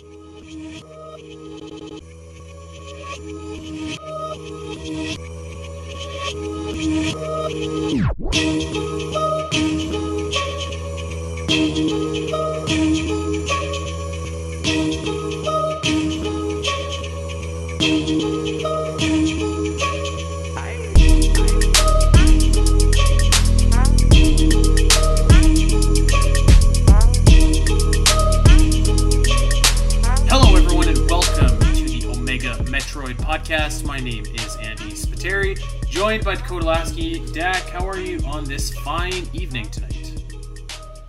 Thank you. Spiteri, joined by Dakota Lasky. Dak, how are you on this fine evening tonight?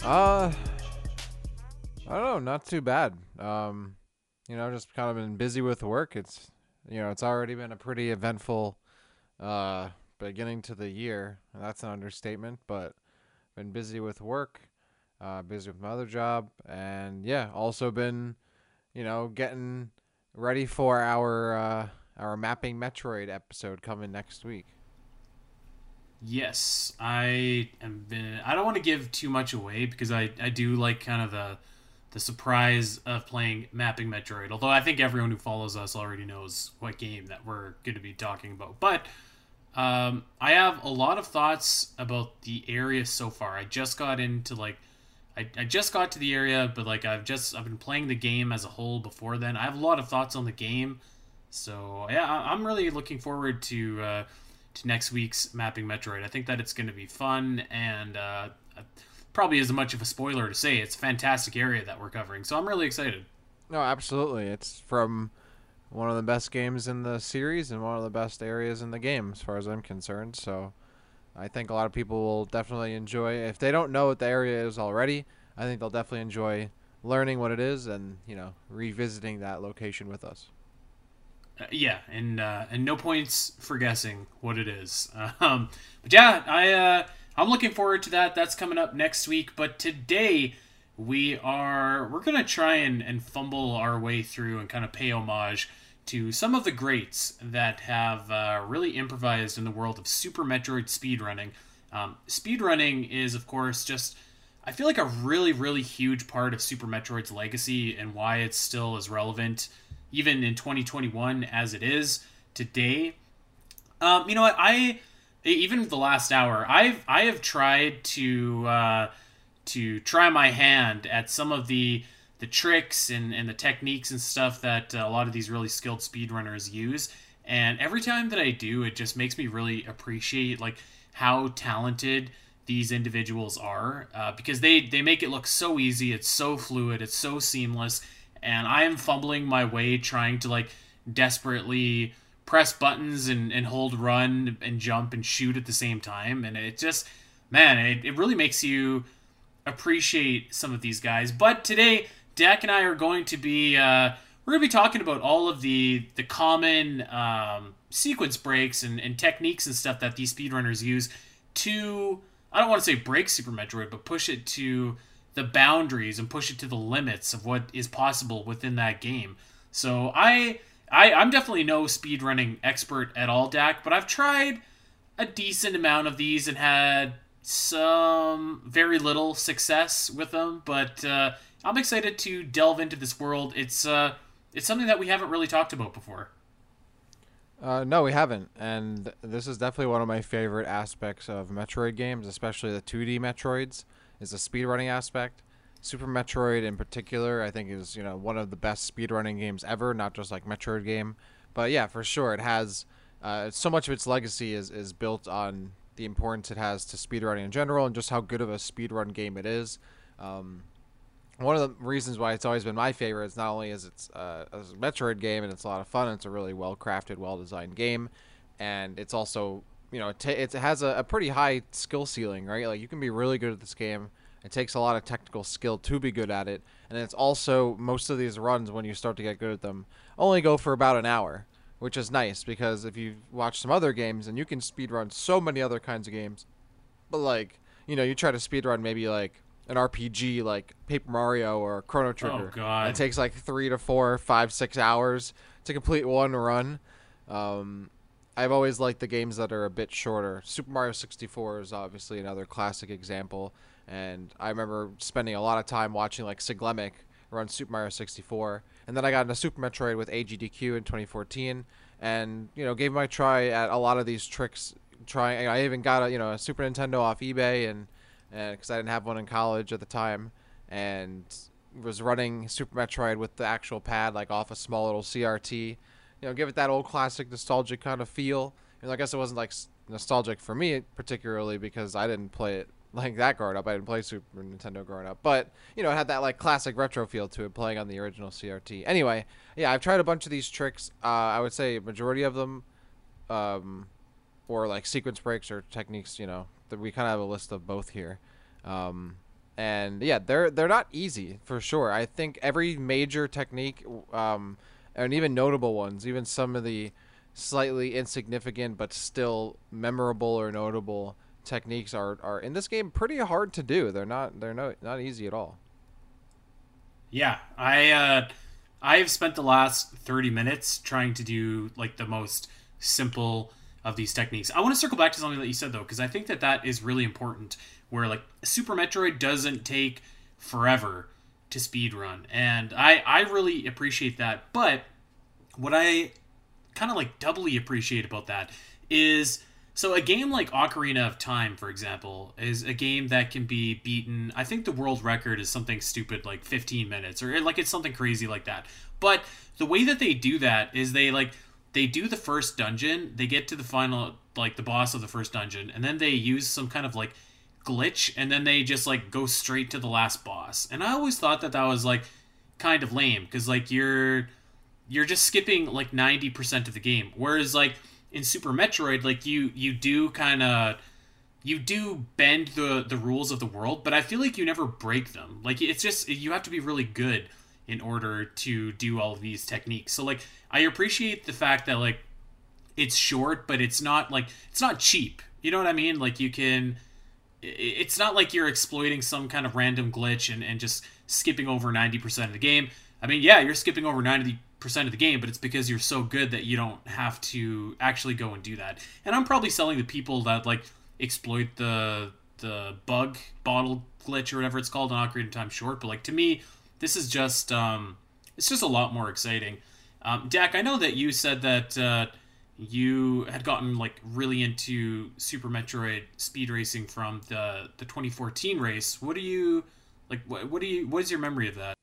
Uh, I don't know, not too bad. Um, you know, just kind of been busy with work. It's, you know, it's already been a pretty eventful, uh, beginning to the year. That's an understatement, but been busy with work, uh, busy with my other job, and yeah, also been, you know, getting ready for our, uh, our mapping Metroid episode coming next week. Yes, I am. Been, I don't want to give too much away because I, I do like kind of the the surprise of playing mapping Metroid. Although I think everyone who follows us already knows what game that we're going to be talking about. But um, I have a lot of thoughts about the area so far. I just got into like I, I just got to the area, but like I've just I've been playing the game as a whole before then. I have a lot of thoughts on the game, so yeah, I'm really looking forward to uh, to next week's mapping Metroid. I think that it's going to be fun and uh, probably as much of a spoiler to say it's a fantastic area that we're covering. So I'm really excited. No, absolutely. It's from one of the best games in the series and one of the best areas in the game, as far as I'm concerned. So I think a lot of people will definitely enjoy. If they don't know what the area is already, I think they'll definitely enjoy learning what it is and you know revisiting that location with us. Uh, yeah, and uh, and no points for guessing what it is. Um, but yeah, I uh, I'm looking forward to that. That's coming up next week. But today we are we're gonna try and, and fumble our way through and kind of pay homage to some of the greats that have uh, really improvised in the world of Super Metroid speedrunning. Um, speedrunning is, of course, just I feel like a really, really huge part of Super Metroid's legacy and why it's still as relevant, even in 2021 as it is today. Um, you know what? I even the last hour, I've I have tried to uh, to try my hand at some of the the tricks and, and the techniques and stuff that uh, a lot of these really skilled speedrunners use. And every time that I do, it just makes me really appreciate like how talented these individuals are uh, because they they make it look so easy. It's so fluid. It's so seamless. And I am fumbling my way trying to like desperately press buttons and, and hold run and jump and shoot at the same time. And it just man, it, it really makes you appreciate some of these guys. But today, Dak and I are going to be uh, we're going to be talking about all of the the common um, sequence breaks and, and techniques and stuff that these speedrunners use to I don't want to say break Super Metroid, but push it to the boundaries and push it to the limits of what is possible within that game. So I I I'm definitely no speedrunning expert at all, Dak, but I've tried a decent amount of these and had some very little success with them, but uh, I'm excited to delve into this world. It's uh, it's something that we haven't really talked about before. Uh, no, we haven't, and this is definitely one of my favorite aspects of Metroid games, especially the 2D Metroids, is the speedrunning aspect. Super Metroid in particular, I think is you know one of the best speedrunning games ever, not just like Metroid game, but yeah, for sure, it has uh, so much of its legacy is is built on the importance it has to speedrunning in general and just how good of a speedrun game it is. Um, one of the reasons why it's always been my favorite is not only is it's uh, a Metroid game and it's a lot of fun, it's a really well crafted, well designed game, and it's also you know it, ta- it has a, a pretty high skill ceiling, right? Like you can be really good at this game. It takes a lot of technical skill to be good at it, and it's also most of these runs when you start to get good at them only go for about an hour, which is nice because if you watch some other games and you can speed run so many other kinds of games, but like you know you try to speed run maybe like an RPG like Paper Mario or Chrono Trigger. Oh, God. It takes like three to four, five, six hours to complete one run. Um, I've always liked the games that are a bit shorter. Super Mario 64 is obviously another classic example, and I remember spending a lot of time watching like Siglemic run Super Mario 64, and then I got into Super Metroid with AGDQ in 2014, and you know gave my try at a lot of these tricks. Trying, I even got a you know a Super Nintendo off eBay, and and because I didn't have one in college at the time, and was running Super Metroid with the actual pad, like off a small little CRT. You know, give it that old classic nostalgic kind of feel. And I guess it wasn't like nostalgic for me particularly because I didn't play it like that growing up. I didn't play Super Nintendo growing up, but you know, it had that like classic retro feel to it, playing on the original CRT. Anyway, yeah, I've tried a bunch of these tricks. Uh, I would say majority of them, um, or like sequence breaks or techniques. You know, that we kind of have a list of both here. Um, and yeah, they're they're not easy for sure. I think every major technique, um, and even notable ones, even some of the slightly insignificant but still memorable or notable techniques are, are in this game pretty hard to do. They're not they're no, not easy at all. Yeah, I uh, I have spent the last thirty minutes trying to do like the most simple of these techniques. I want to circle back to something that you said though, because I think that that is really important. Where like Super Metroid doesn't take forever to speed run, and I I really appreciate that. But what I kind of like doubly appreciate about that is so a game like Ocarina of Time, for example, is a game that can be beaten. I think the world record is something stupid like 15 minutes or like it's something crazy like that. But the way that they do that is they like they do the first dungeon, they get to the final like the boss of the first dungeon, and then they use some kind of like glitch and then they just like go straight to the last boss. And I always thought that that was like kind of lame cuz like you're you're just skipping like 90% of the game. Whereas like in Super Metroid, like you you do kind of you do bend the the rules of the world, but I feel like you never break them. Like it's just you have to be really good in order to do all these techniques. So like I appreciate the fact that like it's short, but it's not like it's not cheap. You know what I mean? Like you can it's not like you're exploiting some kind of random glitch and, and just skipping over 90% of the game. I mean, yeah, you're skipping over 90% of the game, but it's because you're so good that you don't have to actually go and do that. And I'm probably selling the people that like exploit the the bug bottle glitch or whatever it's called on Ocarina of Time short, but like to me, this is just um, it's just a lot more exciting. Um, Dak, I know that you said that uh, you had gotten like really into Super Metroid speed racing from the the 2014 race. What do you like? What, what do you? What is your memory of that?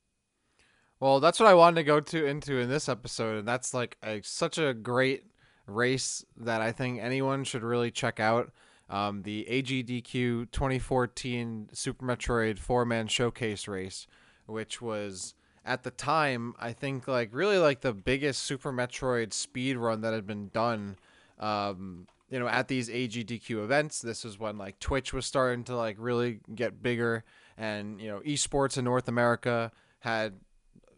Well, that's what I wanted to go to into in this episode, and that's like a, such a great race that I think anyone should really check out. Um, the AGDQ 2014 Super Metroid four man showcase race, which was at the time I think like really like the biggest Super Metroid speed run that had been done. Um, you know, at these AGDQ events, this is when like Twitch was starting to like really get bigger, and you know, esports in North America had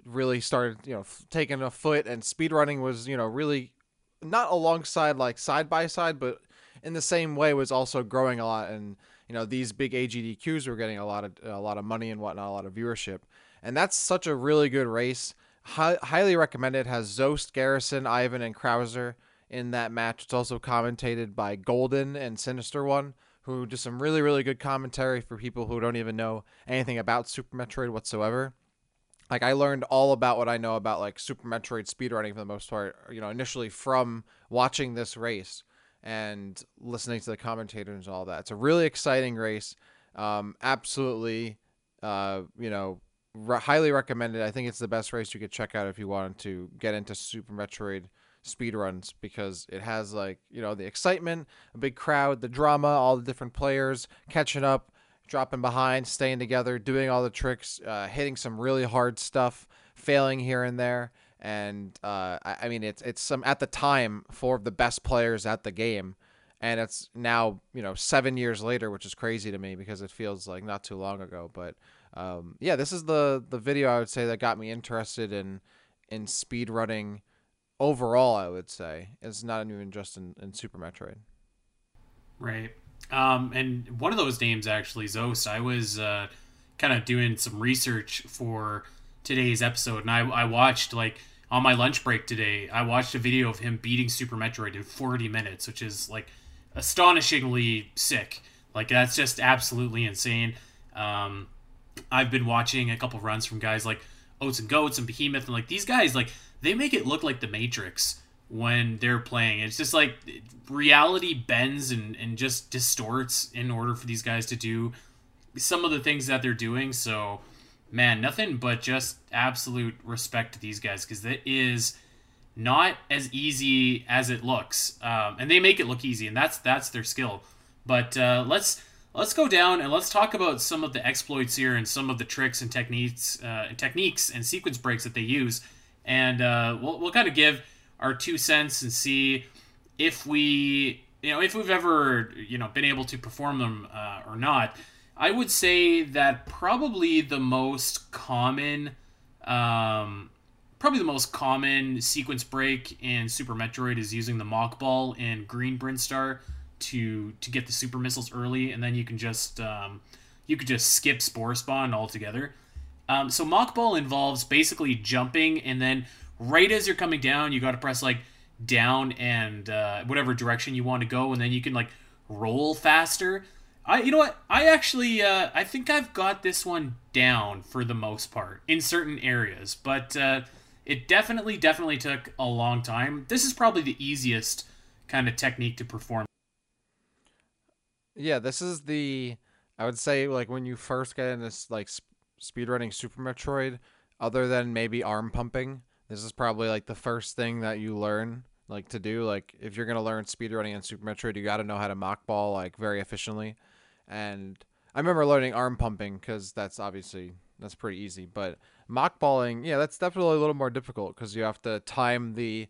really started, you know, taking a foot, and speedrunning was, you know, really not alongside like side by side, but in the same way was also growing a lot. And you know, these big AGDQs were getting a lot of a lot of money and whatnot, a lot of viewership, and that's such a really good race. Hi- highly recommended. Has Zoast, Garrison, Ivan, and Krauser in that match. It's also commentated by Golden and Sinister One, who do some really, really good commentary for people who don't even know anything about Super Metroid whatsoever like I learned all about what I know about like Super Metroid speedrunning for the most part, you know, initially from watching this race and listening to the commentators and all that. It's a really exciting race. Um, absolutely, uh, you know, re- highly recommended. I think it's the best race you could check out if you wanted to get into Super Metroid speedruns because it has like, you know, the excitement, a big crowd, the drama, all the different players catching up dropping behind, staying together, doing all the tricks, uh, hitting some really hard stuff, failing here and there. And uh, I, I, mean, it's it's some at the time four of the best players at the game, and it's now you know seven years later, which is crazy to me because it feels like not too long ago. But um, yeah, this is the the video I would say that got me interested in in speed running overall. I would say it's not even just in, in Super Metroid. Right. Um, and one of those names actually, Zoast. I was uh, kind of doing some research for today's episode, and I, I watched like on my lunch break today. I watched a video of him beating Super Metroid in 40 minutes, which is like astonishingly sick. Like that's just absolutely insane. Um, I've been watching a couple runs from guys like Oats and Goats and Behemoth and like these guys like they make it look like the Matrix when they're playing. It's just like reality bends and, and just distorts in order for these guys to do some of the things that they're doing. So, man, nothing but just absolute respect to these guys because that is not as easy as it looks, um, and they make it look easy, and that's that's their skill. But uh, let's let's go down and let's talk about some of the exploits here and some of the tricks and techniques uh, techniques and sequence breaks that they use, and uh, we'll we'll kind of give our two cents and see if we you know if we've ever you know been able to perform them uh, or not. I would say that probably the most common, um, probably the most common sequence break in Super Metroid is using the Mock Ball in Green Brinstar to to get the super missiles early, and then you can just um, you could just skip Spore Spawn altogether. Um, so Mock Ball involves basically jumping, and then right as you're coming down, you got to press like down and uh, whatever direction you want to go, and then you can like roll faster. I you know what? I actually uh, I think I've got this one down for the most part in certain areas, but uh, it definitely definitely took a long time. This is probably the easiest kind of technique to perform. Yeah, this is the I would say like when you first get into like sp- speedrunning Super Metroid, other than maybe arm pumping, this is probably like the first thing that you learn like to do. Like if you're gonna learn speedrunning in Super Metroid, you got to know how to Mock Ball like very efficiently. And I remember learning arm pumping because that's obviously that's pretty easy. But Mock Balling, yeah, that's definitely a little more difficult because you have to time the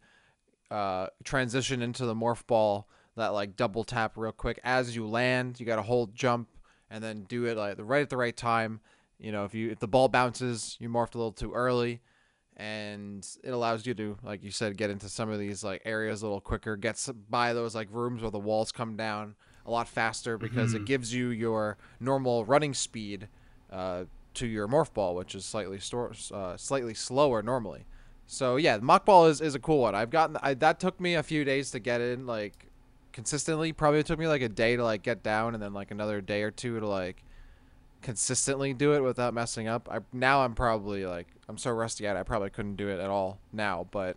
uh, transition into the morph ball that like double tap real quick as you land. You got to hold jump and then do it like right at the right time. You know, if you if the ball bounces, you morphed a little too early, and it allows you to, like you said, get into some of these like areas a little quicker. Get by those like rooms where the walls come down a lot faster because mm-hmm. it gives you your normal running speed uh, to your morph ball, which is slightly store, uh, slightly slower normally. So yeah, Mock Ball is, is a cool one. I've gotten I, that took me a few days to get in like consistently. Probably took me like a day to like get down, and then like another day or two to like consistently do it without messing up. I now I'm probably like I'm so rusty at it. I probably couldn't do it at all now, but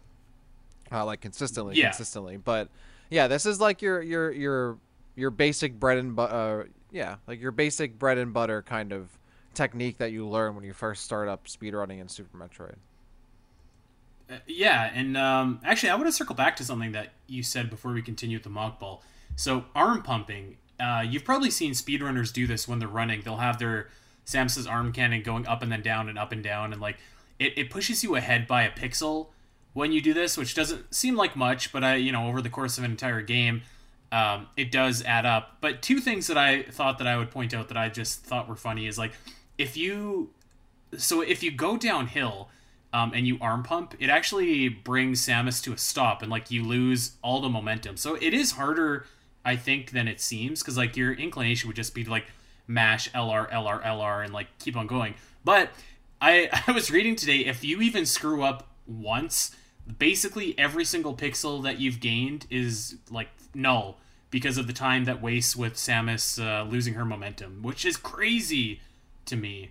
uh, like consistently, yeah. consistently. But yeah, this is like your your your your basic bread and butter. Uh, yeah, like your basic bread and butter kind of technique that you learn when you first start up speedrunning in Super Metroid. Yeah, and um, actually, I want to circle back to something that you said before we continue with the Mock Ball. So, arm pumping. Uh, you've probably seen speedrunners do this when they're running. They'll have their Samus's arm cannon going up and then down and up and down, and like it, it pushes you ahead by a pixel when you do this, which doesn't seem like much, but I, you know, over the course of an entire game, um, it does add up. But two things that I thought that I would point out that I just thought were funny is like if you, so if you go downhill um, and you arm pump, it actually brings Samus to a stop and like you lose all the momentum. So it is harder, I think, than it seems because like your inclination would just be to like mash LR, LR, LR and like keep on going. But I I was reading today if you even screw up once, basically every single pixel that you've gained is like null because of the time that wastes with Samus uh, losing her momentum, which is crazy to me.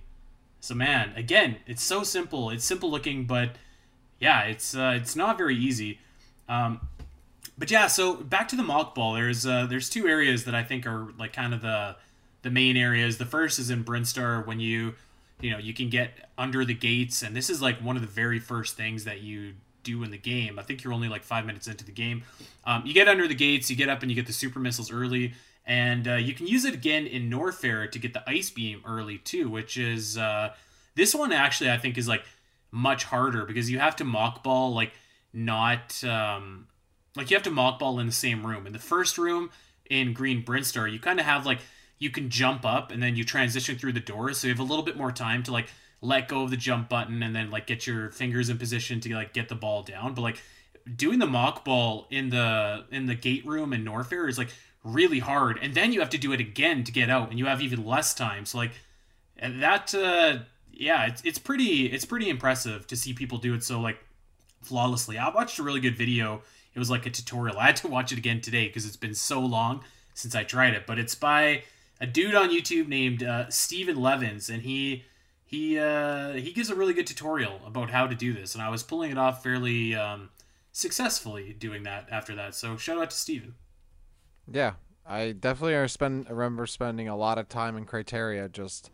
So man, again, it's so simple. It's simple looking, but yeah, it's uh, it's not very easy. Um, but yeah, so back to the Mock Ball. There's uh, there's two areas that I think are like kind of the the main areas. The first is in Brinstar when you you know you can get under the gates, and this is like one of the very first things that you do in the game. I think you're only like five minutes into the game. Um, you get under the gates, you get up, and you get the super missiles early, and uh, you can use it again in Norfair to get the ice beam early too, which is uh, this one actually I think is like much harder because you have to Mock Ball like not um, like you have to Mock Ball in the same room. In the first room in Green Brinstar, you kind of have like you can jump up and then you transition through the doors, so you have a little bit more time to like let go of the jump button and then like get your fingers in position to like get the ball down. But like doing the Mock Ball in the in the gate room in Norfair is like really hard, and then you have to do it again to get out, and you have even less time. So like that, uh, yeah, it's it's pretty it's pretty impressive to see people do it so like flawlessly. I watched a really good video. It was like a tutorial. I had to watch it again today because it's been so long since I tried it. But it's by a dude on YouTube named uh, Steven Levins, and he he uh, he gives a really good tutorial about how to do this, and I was pulling it off fairly um, successfully doing that after that. So shout out to Steven. Yeah, I definitely spend remember spending a lot of time in Crateria just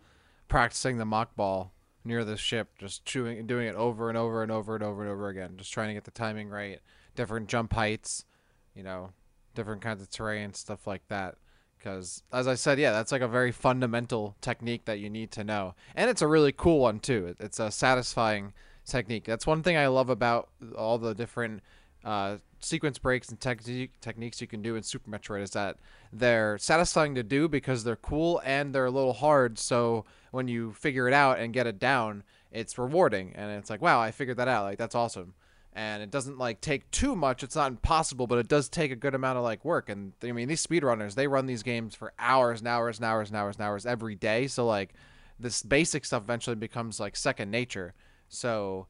practicing the mock ball near the ship, just chewing and doing it over and over and over and over and over again, just trying to get the timing right, different jump heights, you know, different kinds of terrain, stuff like that. Because as I said, yeah, that's like a very fundamental technique that you need to know, and it's a really cool one too. It's a satisfying technique. That's one thing I love about all the different uh, sequence breaks and technique techniques you can do in Super Metroid is that they're satisfying to do because they're cool and they're a little hard. So when you figure it out and get it down, it's rewarding and it's like, wow, I figured that out. Like that's awesome. And it doesn't like take too much. It's not impossible, but it does take a good amount of like work. And I mean, these speedrunners, they run these games for hours and hours and hours and hours and hours every day. So like this basic stuff eventually becomes like second nature. So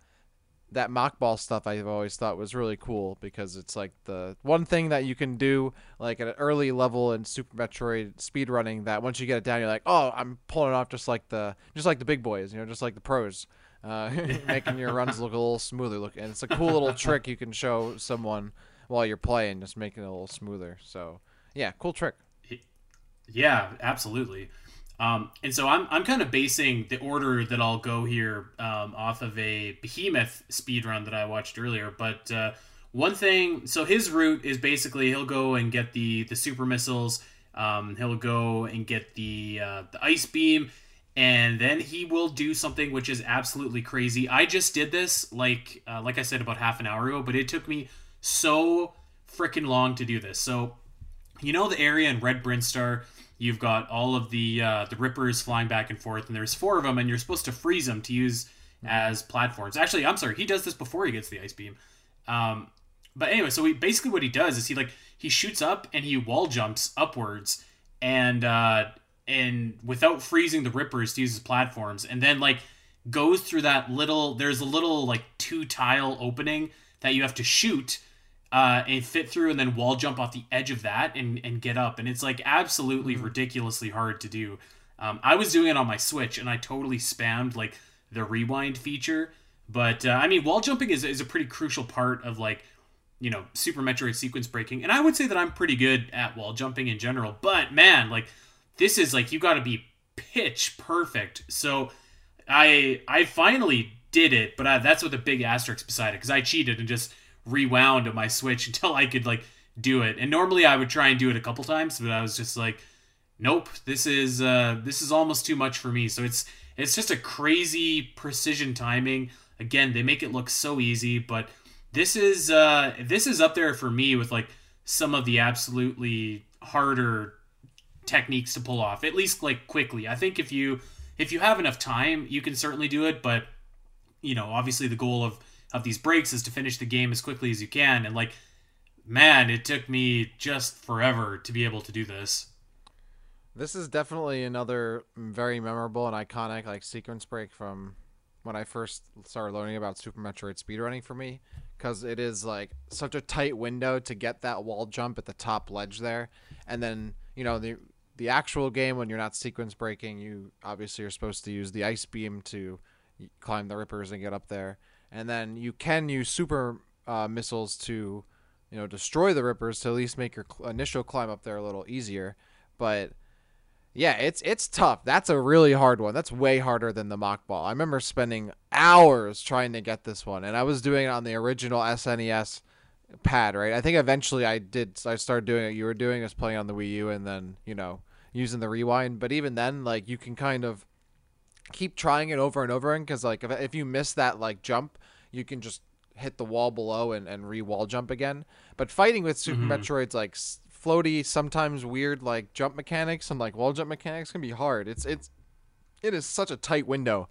that mock ball stuff I've always thought was really cool because it's like the one thing that you can do like at an early level in Super Metroid speedrunning that once you get it down you're like, "Oh, I'm pulling it off just like the just like the big boys, you know, just like the pros." Uh, making your runs look a little smoother look and it's a cool little trick you can show someone while you're playing just making it a little smoother. So, yeah, cool trick. Yeah, absolutely. Um, and so I'm, I'm kind of basing the order that I'll go here um, off of a Behemoth speed run that I watched earlier. But uh, one thing, so his route is basically he'll go and get the the super missiles. Um, he'll go and get the uh, the ice beam, and then he will do something which is absolutely crazy. I just did this like uh, like I said about half an hour ago, but it took me so freaking long to do this. So you know the area in Red Brinstar You've got all of the uh, the rippers flying back and forth, and there's four of them, and you're supposed to freeze them to use as platforms. Actually, I'm sorry, he does this before he gets the ice beam. Um, but anyway, so he basically what he does is he like he shoots up and he wall jumps upwards, and uh, and without freezing the rippers to use as platforms, and then like goes through that little. There's a little like two tile opening that you have to shoot uh, and fit through and then wall jump off the edge of that and, and get up. And it's like absolutely mm-hmm. ridiculously hard to do. Um, I was doing it on my Switch and I totally spammed like the rewind feature. But uh, I mean, wall jumping is, is a pretty crucial part of like, you know, Super Metroid sequence breaking. And I would say that I'm pretty good at wall jumping in general. But man, like, this is like, you got to be pitch perfect. So I I finally did it, but I, that's with a big asterisk beside it because I cheated and just rewound on my Switch until I could like do it. And normally I would try and do it a couple times, but I was just like, nope, this is uh, this is almost too much for me. So it's it's just a crazy precision timing. Again, they make it look so easy, but this is uh, this is up there for me with like some of the absolutely harder techniques to pull off. At least like quickly. I think if you if you have enough time, you can certainly do it, but you know, obviously the goal of of these breaks is to finish the game as quickly as you can. And like, man, it took me just forever to be able to do this. This is definitely another very memorable and iconic like sequence break from when I first started learning about Super Metroid speedrunning for me because it is like such a tight window to get that wall jump at the top ledge there, and then you know the the actual game when you're not sequence breaking, you obviously are supposed to use the ice beam to climb the rippers and get up there and then you can use super uh, missiles to you know destroy the rippers to at least make your cl- initial climb up there a little easier. But yeah it's it's tough. That's a really hard one. That's way harder than the mock ball. I remember spending hours trying to get this one and i was doing it on the original snes pad right? I think eventually i did i started doing it. You were doing is playing on the wii u and then you know using the rewind. But even then like you can kind of keep trying it over and over again because like if, if you miss that like jump you can just hit the wall below and, and re-wall jump again. But fighting with super mm-hmm. metroids like floaty sometimes weird like jump mechanics and like wall jump mechanics can be hard. It's it's it is such a tight window.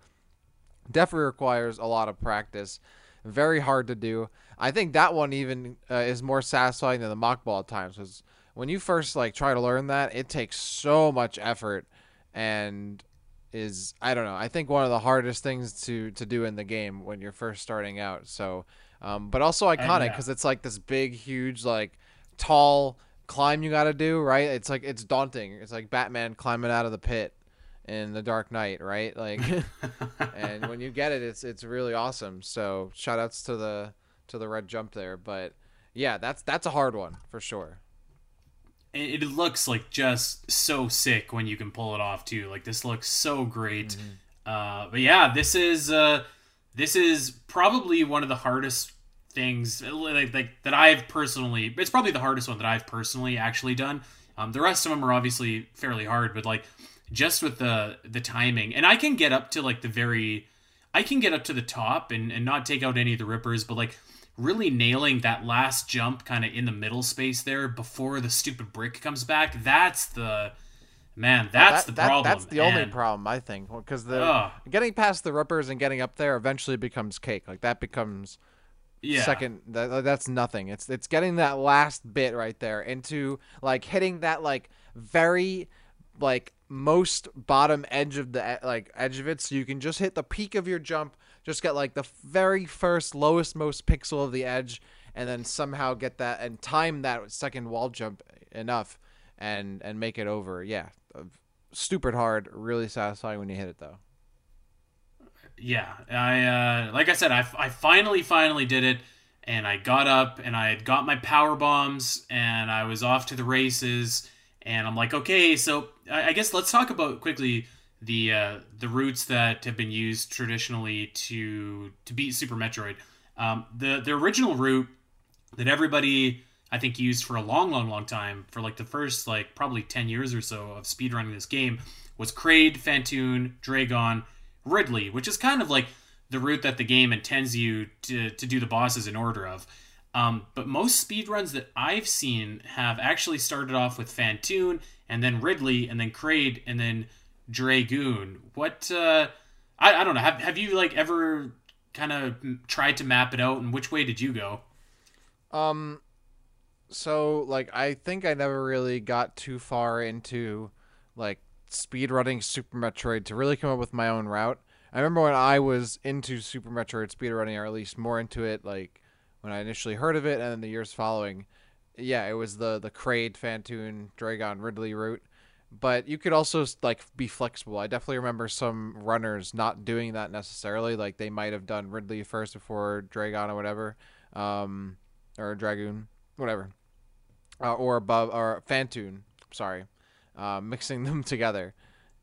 Definitely requires a lot of practice. Very hard to do. I think that one even uh, is more satisfying than the mock ball at times because when you first like try to learn that it takes so much effort and is I don't know. I think one of the hardest things to to do in the game when you're first starting out. So, um, but also iconic because yeah. it's like this big, huge, like tall climb you got to do. Right? It's like it's daunting. It's like Batman climbing out of the pit in the Dark Knight, right? Like, and when you get it, it's it's really awesome. So shout outs to the to the red jump there, but yeah, that's that's a hard one for sure. It, looks like just so sick when you can pull it off too. Like this looks so great. Mm-hmm. Uh, but yeah, this is uh, this is probably one of the hardest things like, like that I've personally. It's probably the hardest one that I've personally actually done. Um, the rest of them are obviously fairly hard, but like just with the the timing, and I can get up to like the very, I can get up to the top and and not take out any of the rippers, but like really nailing that last jump kind of in the middle space there before the stupid brick comes back. That's the man. Oh, that's that, the that, problem. That's the only problem I think because the getting past the rippers and getting up there eventually becomes cake. Like that becomes yeah. second that, that's nothing it's it's getting that last bit right there into like hitting that like very like most bottom edge of the like edge of it so you can just hit the peak of your jump just get like the very first lowest most pixel of the edge and then somehow get that and time that second wall jump enough and and make it over. Yeah stupid hard really satisfying when you hit it though. Yeah, I uh, like I said, I, I finally finally did it, and I got up and I had got my power bombs and I was off to the races, and I'm like, okay, so I, I guess let's talk about quickly the uh, the routes that have been used traditionally to to beat Super Metroid. Um, the the original route that everybody I think used for a long, long, long time for like the first like probably ten years or so of speedrunning this game was Kraid, Phantoon, Draygon, Ridley, which is kind of like the route that the game intends you to, to do the bosses in order of. Um, but most speedruns that I've seen have actually started off with Phantoon and then Ridley and then Kraid and then Dragoon. What uh, I, I don't know. Have have you like ever kind of tried to map it out and which way did you go? Um so like I think I never really got too far into like speedrunning Super Metroid to really come up with my own route. I remember when I was into Super Metroid speedrunning, or at least more into it, like when I initially heard of it, and then the years following. Yeah, it was the the Kraid, Phantoon, Draygon, Ridley route. But you could also like be flexible. I definitely remember some runners not doing that necessarily. Like they might have done Ridley first before Draygon or whatever, um, or Dragoon, whatever, uh, or above or Phantoon. Sorry, uh, mixing them together.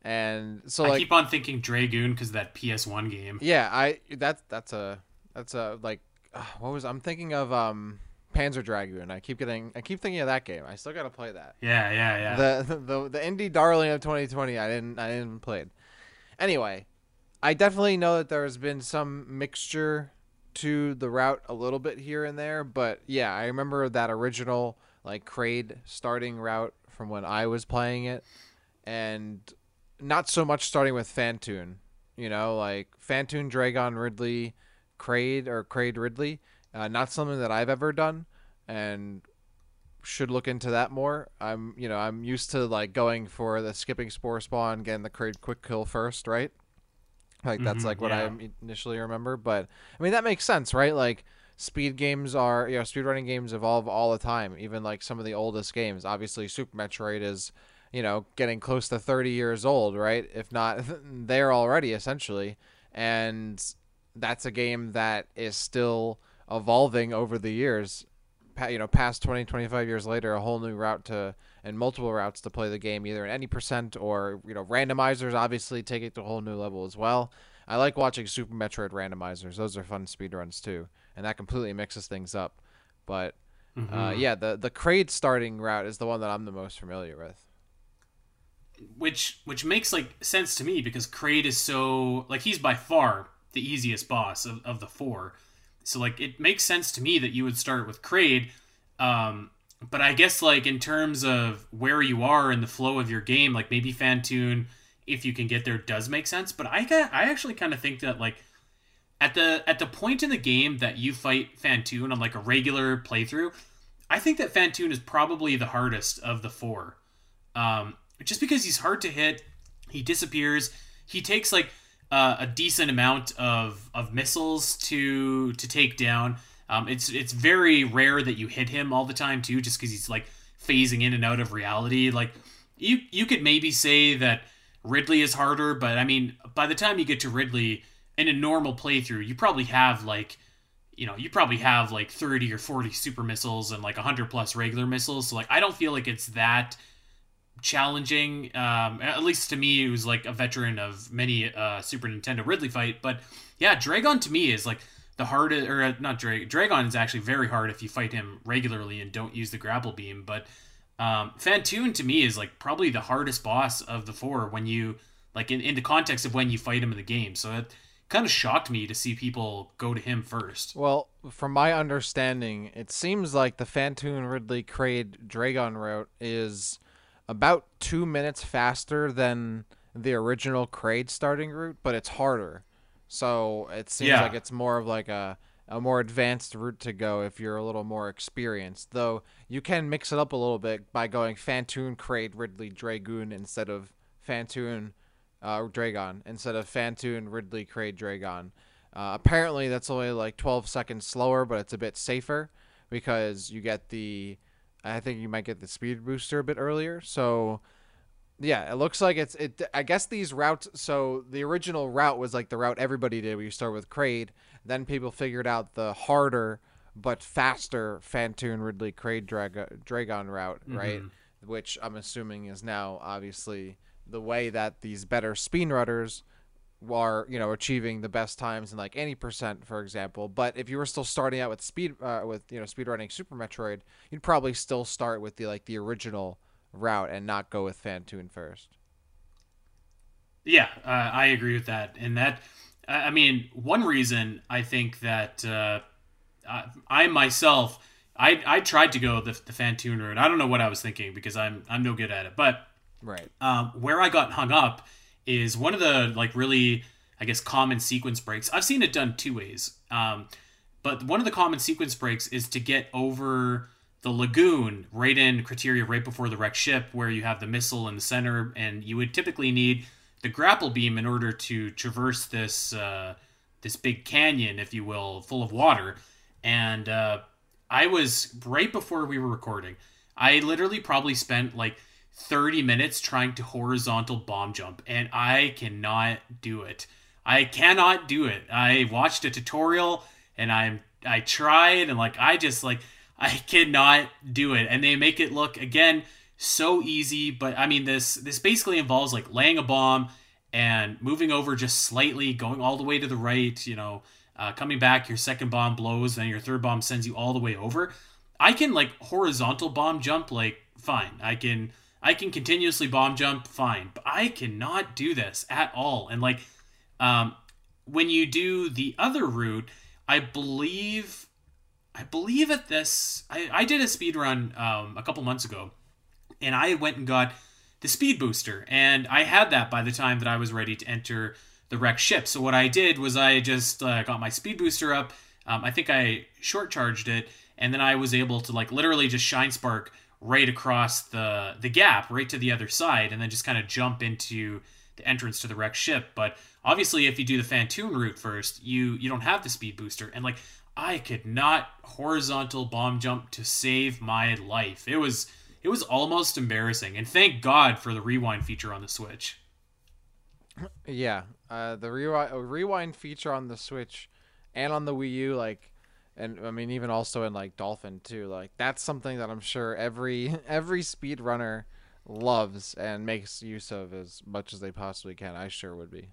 And so I like, keep on thinking Dragoon because that PS1 game. Yeah, I that's that's a that's a like uh, what was I'm thinking of um Panzer Dragoon. I keep getting I keep thinking of that game. I still got to play that. Yeah, yeah, yeah. The, the the indie darling of 2020. I didn't I didn't play it. Anyway, I definitely know that there has been some mixture to the route a little bit here and there, but yeah, I remember that original like Kraid starting route from when I was playing it, and not so much starting with Phantoon. You know, like Phantoon, Draygon, Ridley, Kraid or Kraid Ridley. Uh, not something that I've ever done, and should look into that more. I'm, you know, I'm used to like going for the skipping spore spawn, getting the Kraid quick kill first, right? Like that's mm-hmm, like what yeah. I initially remember, but I mean that makes sense, right? Like speed games are you know speedrunning games evolve all the time even like some of the oldest games obviously super metroid is you know getting close to 30 years old right if not there already essentially and that's a game that is still evolving over the years you know past 20 25 years later a whole new route to and multiple routes to play the game either in any percent or you know randomizers obviously take it to a whole new level as well i like watching super metroid randomizers those are fun speedruns too and that completely mixes things up. But uh, mm-hmm. uh, yeah, the the Kraid starting route is the one that I'm the most familiar with. Which which makes like sense to me because Kraid is so like he's by far the easiest boss of, of the four. So like it makes sense to me that you would start with Kraid. Um, but I guess like in terms of where you are in the flow of your game, like maybe Phantoon, if you can get there, does make sense. But I I actually kind of think that like at the at the point in the game that you fight Phantoon on like a regular playthrough, I think that Phantoon is probably the hardest of the four. Um, just because he's hard to hit, he disappears. He takes like uh, a decent amount of of missiles to to take down. Um, it's it's very rare that you hit him all the time too, just because he's like phasing in and out of reality. Like you you could maybe say that Ridley is harder, but I mean, by the time you get to Ridley in a normal playthrough, you probably have like, you know, you probably have like 30 or 40 super missiles and like 100 plus regular missiles. So like, I don't feel like it's that challenging. Um, at least to me, who's like a veteran of many uh, Super Nintendo Ridley fight. But yeah, Dragon to me is like the hardest, or uh, not Dragon. Draygon is actually very hard if you fight him regularly and don't use the grapple beam. But um, Phantoon to me is like probably the hardest boss of the four when you like in, in the context of when you fight him in the game. So it kind of shocked me to see people go to him first. Well, from my understanding, it seems like the Phantoon Ridley Kraid Draygon route is about two minutes faster than the original Kraid starting route, but it's harder. So it seems Yeah. like it's more of like a a more advanced route to go if you're a little more experienced. Though you can mix it up a little bit by going Phantoon, Kraid Ridley Dragoon instead of Phantoon, uh, Draygon instead of Phantoon, Ridley Kraid Draygon. Uh, apparently, that's only like 12 seconds slower, but it's a bit safer because you get the. I think you might get the speed booster a bit earlier. So, yeah, it looks like it's it. I guess these routes. So the original route was like the route everybody did, where you start with Kraid. Then people figured out the harder but faster Phantoon Ridley Kraid Draygon route, mm-hmm. right? Which I'm assuming is now obviously the way that these better speed speedrunners are, you know, achieving the best times in like any percent, for example. But if you were still starting out with speed, uh, with you know, speedrunning Super Metroid, you'd probably still start with the like the original route and not go with Phantoon first. Yeah, uh, I agree with that. And that, I mean, one reason I think that uh, I, I myself, I I tried to go the the Phantoon route. I don't know what I was thinking because I'm I'm no good at it. But Right. um, where I got hung up is one of the like really I guess common sequence breaks. I've seen it done two ways. Um, but one of the common sequence breaks is to get over the lagoon right in Crateria right before the wrecked ship where you have the missile in the center and you would typically need the grapple beam in order to traverse this uh, this big canyon if you will full of water and uh, i was right before we were recording i literally probably spent like 30 minutes trying to horizontal bomb jump and i cannot do it. I cannot do it. I watched a tutorial and i'm i tried and like i just like i cannot do it. And they make it look again so easy but i mean this this basically involves like laying a bomb and moving over just slightly going all the way to the right you know uh, coming back your second bomb blows and your third bomb sends you all the way over. I can like horizontal bomb jump like fine. I can i can continuously bomb jump fine but i cannot do this at all and like um when you do the other route i believe I believe at this, I, I did a speed run um, a couple months ago, and I went and got the speed booster, and I had that by the time that I was ready to enter the wrecked ship. So what I did was I just uh, got my speed booster up. Um, I think I short charged it, and then I was able to like literally just shine spark right across the the gap, right to the other side, and then just kind of jump into the entrance to the wrecked ship. But obviously, if you do the Phantoon route first, you you don't have the speed booster, and like I could not horizontal bomb jump to save my life. It was it was almost embarrassing, and thank God for the rewind feature on the Switch. Yeah, uh, the rewind rewind feature on the Switch and on the Wii U, like, and I mean even also in like Dolphin too. Like that's something that I'm sure every every speedrunner loves and makes use of as much as they possibly can. I sure would be.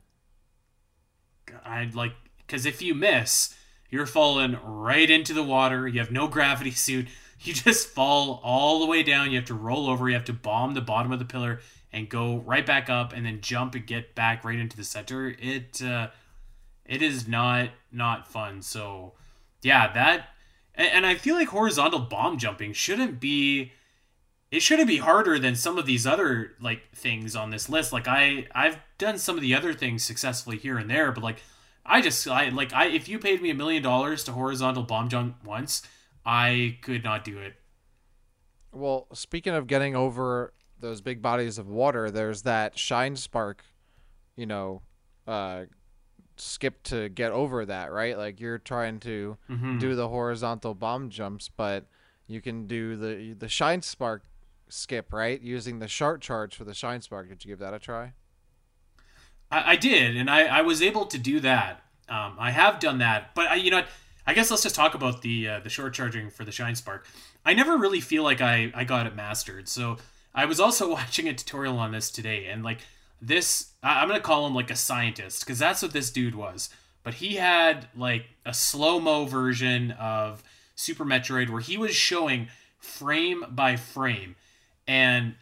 I'd like because if you miss, you're falling right into the water. You have no gravity suit. You just fall all the way down. You have to roll over. You have to bomb the bottom of the pillar and go right back up, and then jump and get back right into the center. It uh, it is not not fun. So yeah, that and, I feel like horizontal bomb jumping shouldn't be it shouldn't be harder than some of these other like things on this list. Like I I've done some of the other things successfully here and there, but like I just I like I if you paid me a million dollars to horizontal bomb jump once, I could not do it. Well, speaking of getting over those big bodies of water, there's that shine spark, you know, uh, skip to get over that, right? Like you're trying to Mhm. do the horizontal bomb jumps, but you can do the the shine spark skip, right? Using the short charge for the shine spark. Did you give that a try? I, I did, and I, I was able to do that. Um, I have done that, but I, you know, I guess let's just talk about the uh, the short charging for the Shine Spark. I never really feel like I I got it mastered. So I was also watching a tutorial on this today, and like this, I, I'm gonna call him like a scientist because that's what this dude was. But he had like a slow mo version of Super Metroid where he was showing frame by frame, and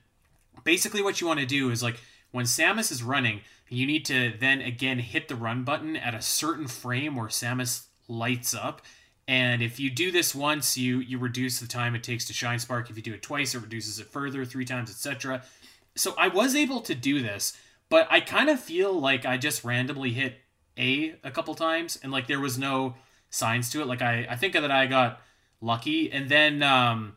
basically what you want to do is like when Samus is running, you need to then again hit the run button at a certain frame where Samus lights up. And if you do this once, you you reduce the time it takes to shine spark. If you do it twice, it reduces it further, three times, etc. So I was able to do this, but I kind of feel like I just randomly hit A a couple times, and like there was no signs to it. Like I I think that I got lucky, and then um,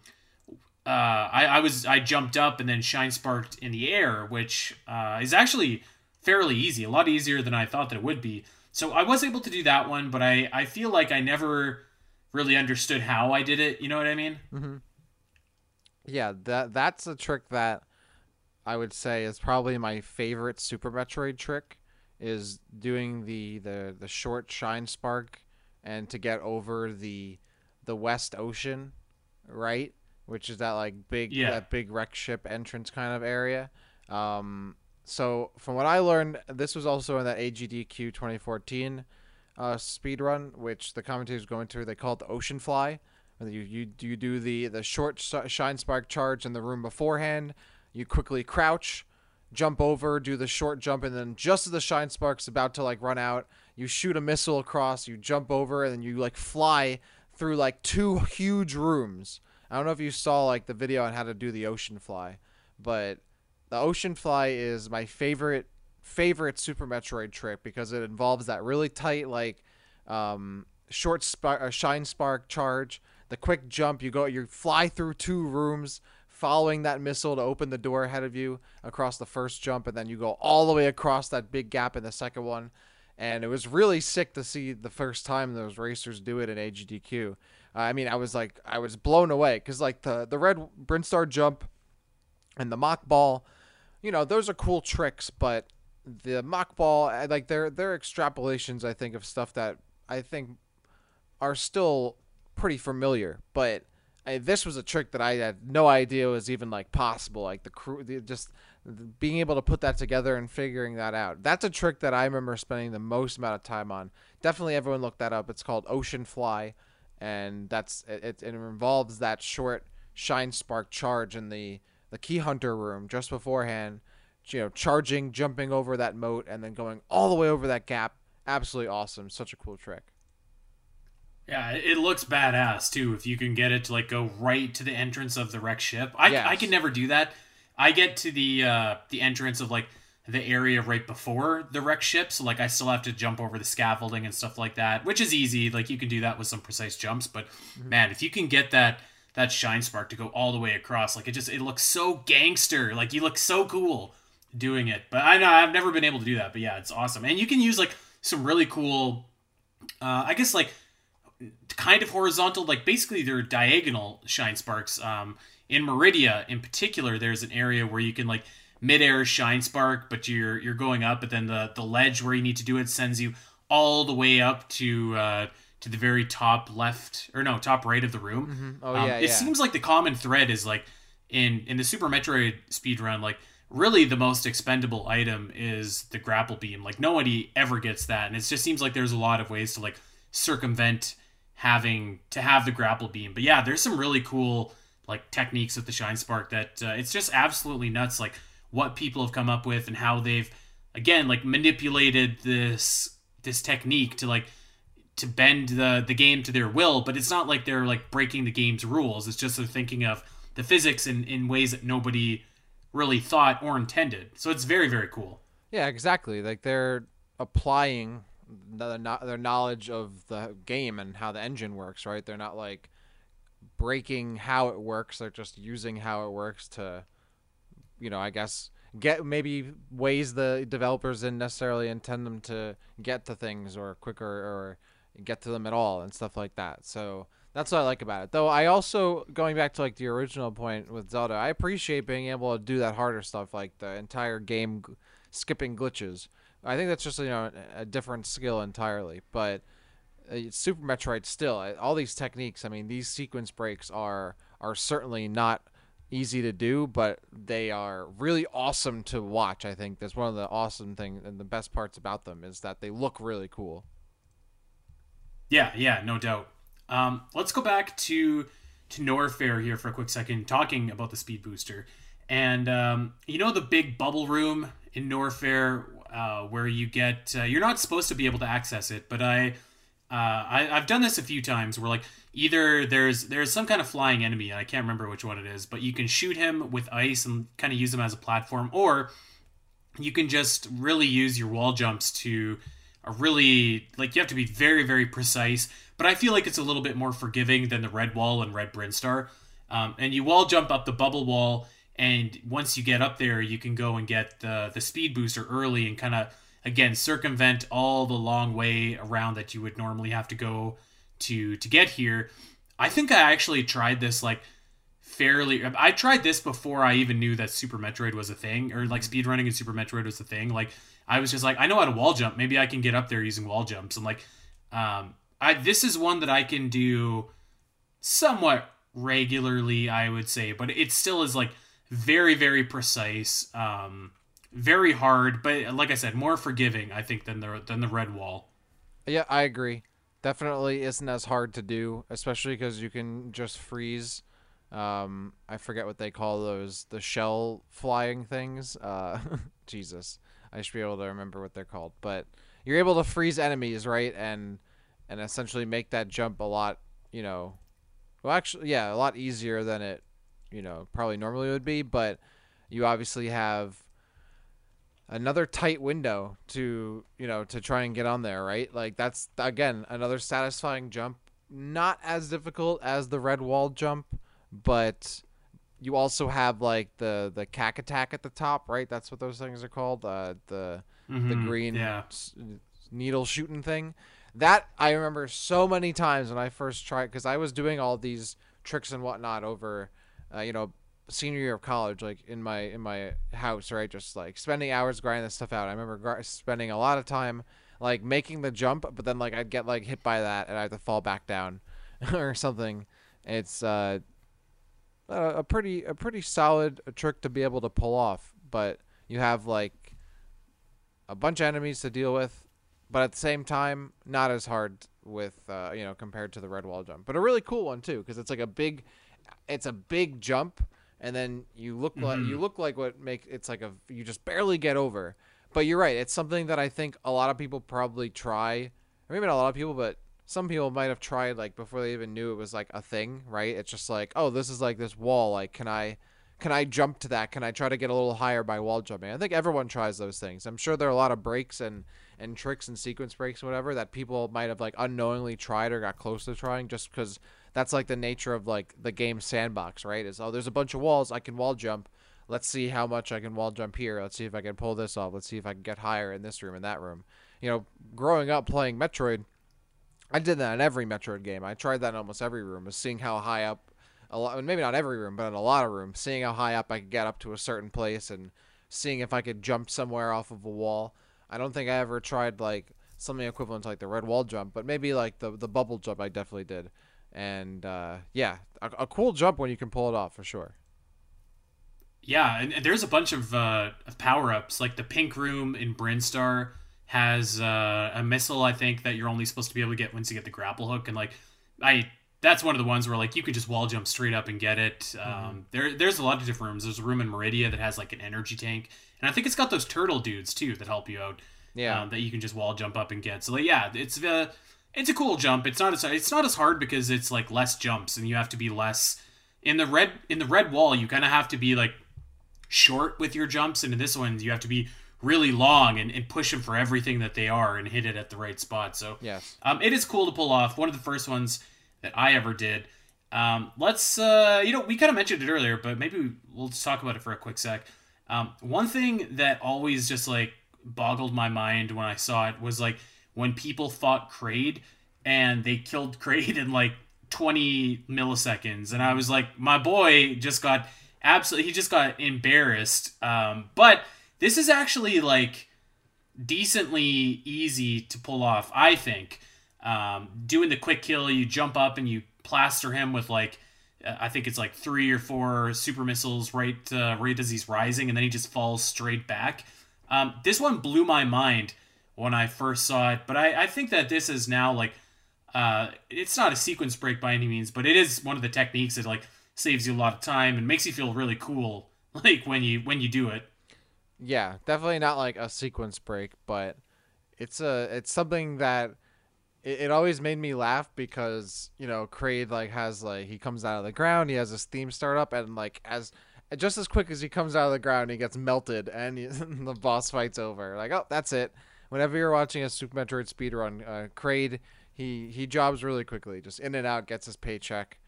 uh, I I was I jumped up and then shine sparked in the air, which uh, is actually fairly easy, a lot easier than I thought that it would be. So I was able to do that one, but I, I feel like I never really understood how I did it. You know what I mean? Mm-hmm. Yeah, that that's a trick that I would say is probably my favorite Super Metroid trick is doing the the the short shine spark and to get over the the West Ocean, right? Which is that like big yeah. that big wreck ship entrance kind of area. Um, so from what I learned, this was also in that AGDQ 2014 uh, speed run, which the commentators go into. They call it the Ocean Fly. You you you do the the short shine spark charge in the room beforehand. You quickly crouch, jump over, do the short jump, and then just as the shine spark's about to like run out, you shoot a missile across. You jump over, and then you like fly through like two huge rooms. I don't know if you saw like the video on how to do the ocean fly, but the Ocean Fly is my favorite favorite Super Metroid trick because it involves that really tight like um, short spark, uh, shine spark charge, the quick jump. You go, you fly through two rooms, following that missile to open the door ahead of you across the first jump, and then you go all the way across that big gap in the second one. And it was really sick to see the first time those racers do it in AGDQ. Uh, I mean, I was like, I was blown away because like the the red Brinstar jump and the Mock Ball you know, those are cool tricks, but the Mock Ball, like they're they're extrapolations, I think, of stuff that I think are still pretty familiar. But I, this was a trick that I had no idea was even like possible. Like the crew, the, just being able to put that together and figuring that out. That's a trick that I remember spending the most amount of time on. Definitely, everyone look that up. It's called Ocean Fly, and that's it. It, it involves that short shine spark charge in the the Kihunter room just beforehand, you know, charging, jumping over that moat, and then going all the way over that gap. Absolutely awesome. Such a cool trick. Yeah, it looks badass too if you can get it to like go right to the entrance of the wreck ship. I, yes. I can never do that. I get to the uh, the entrance of like the area right before the wreck ship, so like I still have to jump over the scaffolding and stuff like that, which is easy. Like you can do that with some precise jumps, but mm-hmm. man, if you can get that that shine spark to go all the way across. Like it just it looks so gangster. Like you look so cool doing it. But I know I've never been able to do that. But yeah, it's awesome. And you can use like some really cool uh I guess like kind of horizontal, like basically they're diagonal shine sparks. Um in Maridia, in particular, there's an area where you can like midair shine spark, but you're you're going up, but then the the ledge where you need to do it sends you all the way up to uh to the very top left or no top right of the room. Mm-hmm. Oh um, yeah, It yeah. seems like the common thread is like in in the Super Metroid speed run, like really the most expendable item is the grapple beam. Like nobody ever gets that, and it just seems like there's a lot of ways to like circumvent having to have the grapple beam. But yeah, there's some really cool like techniques with the shine spark that uh, it's just absolutely nuts. Like what people have come up with and how they've again like manipulated this this technique to like to bend the the game to their will, but it's not like they're like breaking the game's rules. It's just they're thinking of the physics in, in ways that nobody really thought or intended. So it's very very cool. Yeah, exactly. Like they're applying their their knowledge of the game and how the engine works, right? They're not like breaking how it works. They're just using how it works to, you know, I guess get maybe ways the developers didn't necessarily intend them to get to things or quicker or get to them at all and stuff like that. So that's what I like about it. Though I also going back to like the original point with Zelda, I appreciate being able to do that harder stuff like the entire game skipping glitches. I think that's just you know a different skill entirely. But uh, Super Metroid still all these techniques. I mean, these sequence breaks are are certainly not easy to do, but they are really awesome to watch. I think that's one of the awesome things and the best parts about them is that they look really cool. Yeah, yeah, no doubt. Um, let's go back to to Norfair here for a quick second, talking about the speed booster. And um, you know the big bubble room in Norfair uh, where you get uh, you're not supposed to be able to access it, but I, uh, I I've done this a few times where like either there's there's some kind of flying enemy and I can't remember which one it is, but you can shoot him with ice and kind of use him as a platform, or you can just really use your wall jumps to a really like you have to be very very precise. But I feel like it's a little bit more forgiving than the red wall and red Brinstar. Um, and you wall jump up the bubble wall and once you get up there you can go and get the the speed booster early and kind of again circumvent all the long way around that you would normally have to go to to get here. I think i actually tried this like fairly i tried this before i even knew that super metroid was a thing or like speed running in super metroid was a thing. Like i was just like i know how to wall jump. Maybe i can get up there using wall jumps. And like um i this is one that i can do somewhat regularly i would say but it still is like very very precise um very hard but like i said more forgiving i think than the than the red wall. Yeah i agree. Definitely isn't as hard to do especially because you can just freeze um i forget what they call those the shell flying things. Uh jesus. I should be able to remember what they're called but you're able to freeze enemies right? And and essentially make that jump a lot you know well actually yeah a lot easier than it you know probably normally would be, but you obviously have another tight window to you know to try and get on there, right? Like that's again another satisfying jump, not as difficult as the red wall jump, but you also have like the the Cacatac at the top, right? That's what those things are called. Uh, the mm-hmm, the green yeah. needle shooting thing. That I remember so many times when I first tried because I was doing all these tricks and whatnot over uh, you know, senior year of college, like in my in my house, right, just like spending hours grinding this stuff out. I remember gr- spending a lot of time like making the jump, but then like I'd get like hit by that and I have to fall back down or something. It's uh, a pretty a pretty solid trick to be able to pull off, but you have like a bunch of enemies to deal with, but at the same time, not as hard with uh, you know compared to the red wall jump, but a really cool one too because it's like a big it's a big jump, and then you look mm-hmm. like you look like what make it's like a you just barely get over. But you're right. It's something that I think a lot of people probably try. Maybe not a lot of people, but some people might have tried like before they even knew it was like a thing, right? It's just like, oh, this is like this wall. Like, can I, can I jump to that? Can I try to get a little higher by wall jumping? I think everyone tries those things. I'm sure there are a lot of breaks and and tricks and sequence breaks, whatever, that people might have like unknowingly tried or got close to trying just because that's like the nature of like the game sandbox, right? Is oh, there's a bunch of walls, I can wall jump. Let's see how much I can wall jump here. Let's see if I can pull this off. Let's see if I can get higher in this room in that room. You know, growing up playing Metroid, I did that in every Metroid game. I tried that in almost every room, was seeing how high up a lot maybe not every room, but in a lot of rooms, seeing how high up I could get up to a certain place and seeing if I could jump somewhere off of a wall. I don't think I ever tried like something equivalent to like the red wall jump, but maybe like the the bubble jump I definitely did and uh, yeah, a, a, cool jump when you can pull it off for sure. Yeah, and, and there's a bunch of, uh, of power ups. Like the pink room in Brinstar has uh, a missile, I think, that you're only supposed to be able to get once you get the grapple hook. And like, I that's one of the ones where like you could just wall jump straight up and get it. Mm-hmm. Um, there, there's a lot of different rooms. There's a room in Maridia that has like an energy tank, and I think it's got those turtle dudes too that help you out. Yeah, um, that you can just wall jump up and get. So like, yeah, it's the uh, it's a cool jump. It's not as it's not as hard because it's like less jumps and you have to be less in the red in the red wall. You kind of have to be like short with your jumps, and in this one you have to be really long and, and push them for everything that they are and hit it at the right spot. So yes, um, it is cool to pull off. One of the first ones that I ever did. Um, let's uh, you know we kind of mentioned it earlier, but maybe we'll just talk about it for a quick sec. Um, one thing that always just like boggled my mind when I saw it was like when people fought Kraid and they killed Kraid in like 20 milliseconds. And I was like, my boy just got absolutely, he just got embarrassed. Um, but this is actually like, decently easy to pull off. I think um, doing the quick kill, you jump up and you plaster him with like I think it's like three or four super missiles right uh, right as he's rising, and then he just falls straight back. Um, this one blew my mind when I first saw it, but I, I think that this is now like uh, it's not a sequence break by any means, but it is one of the techniques that like saves you a lot of time and makes you feel really cool like when you when you do it. Yeah, definitely not like a sequence break, but it's a it's something that it, it always made me laugh because you know Kraid like has like he comes out of the ground, he has his theme start up, and like as just as quick as he comes out of the ground, he gets melted, and he, the boss fight's over. Like oh, that's it. Whenever you're watching a Super Metroid speedrun, uh, Kraid he he jobs really quickly, just in and out, gets his paycheck,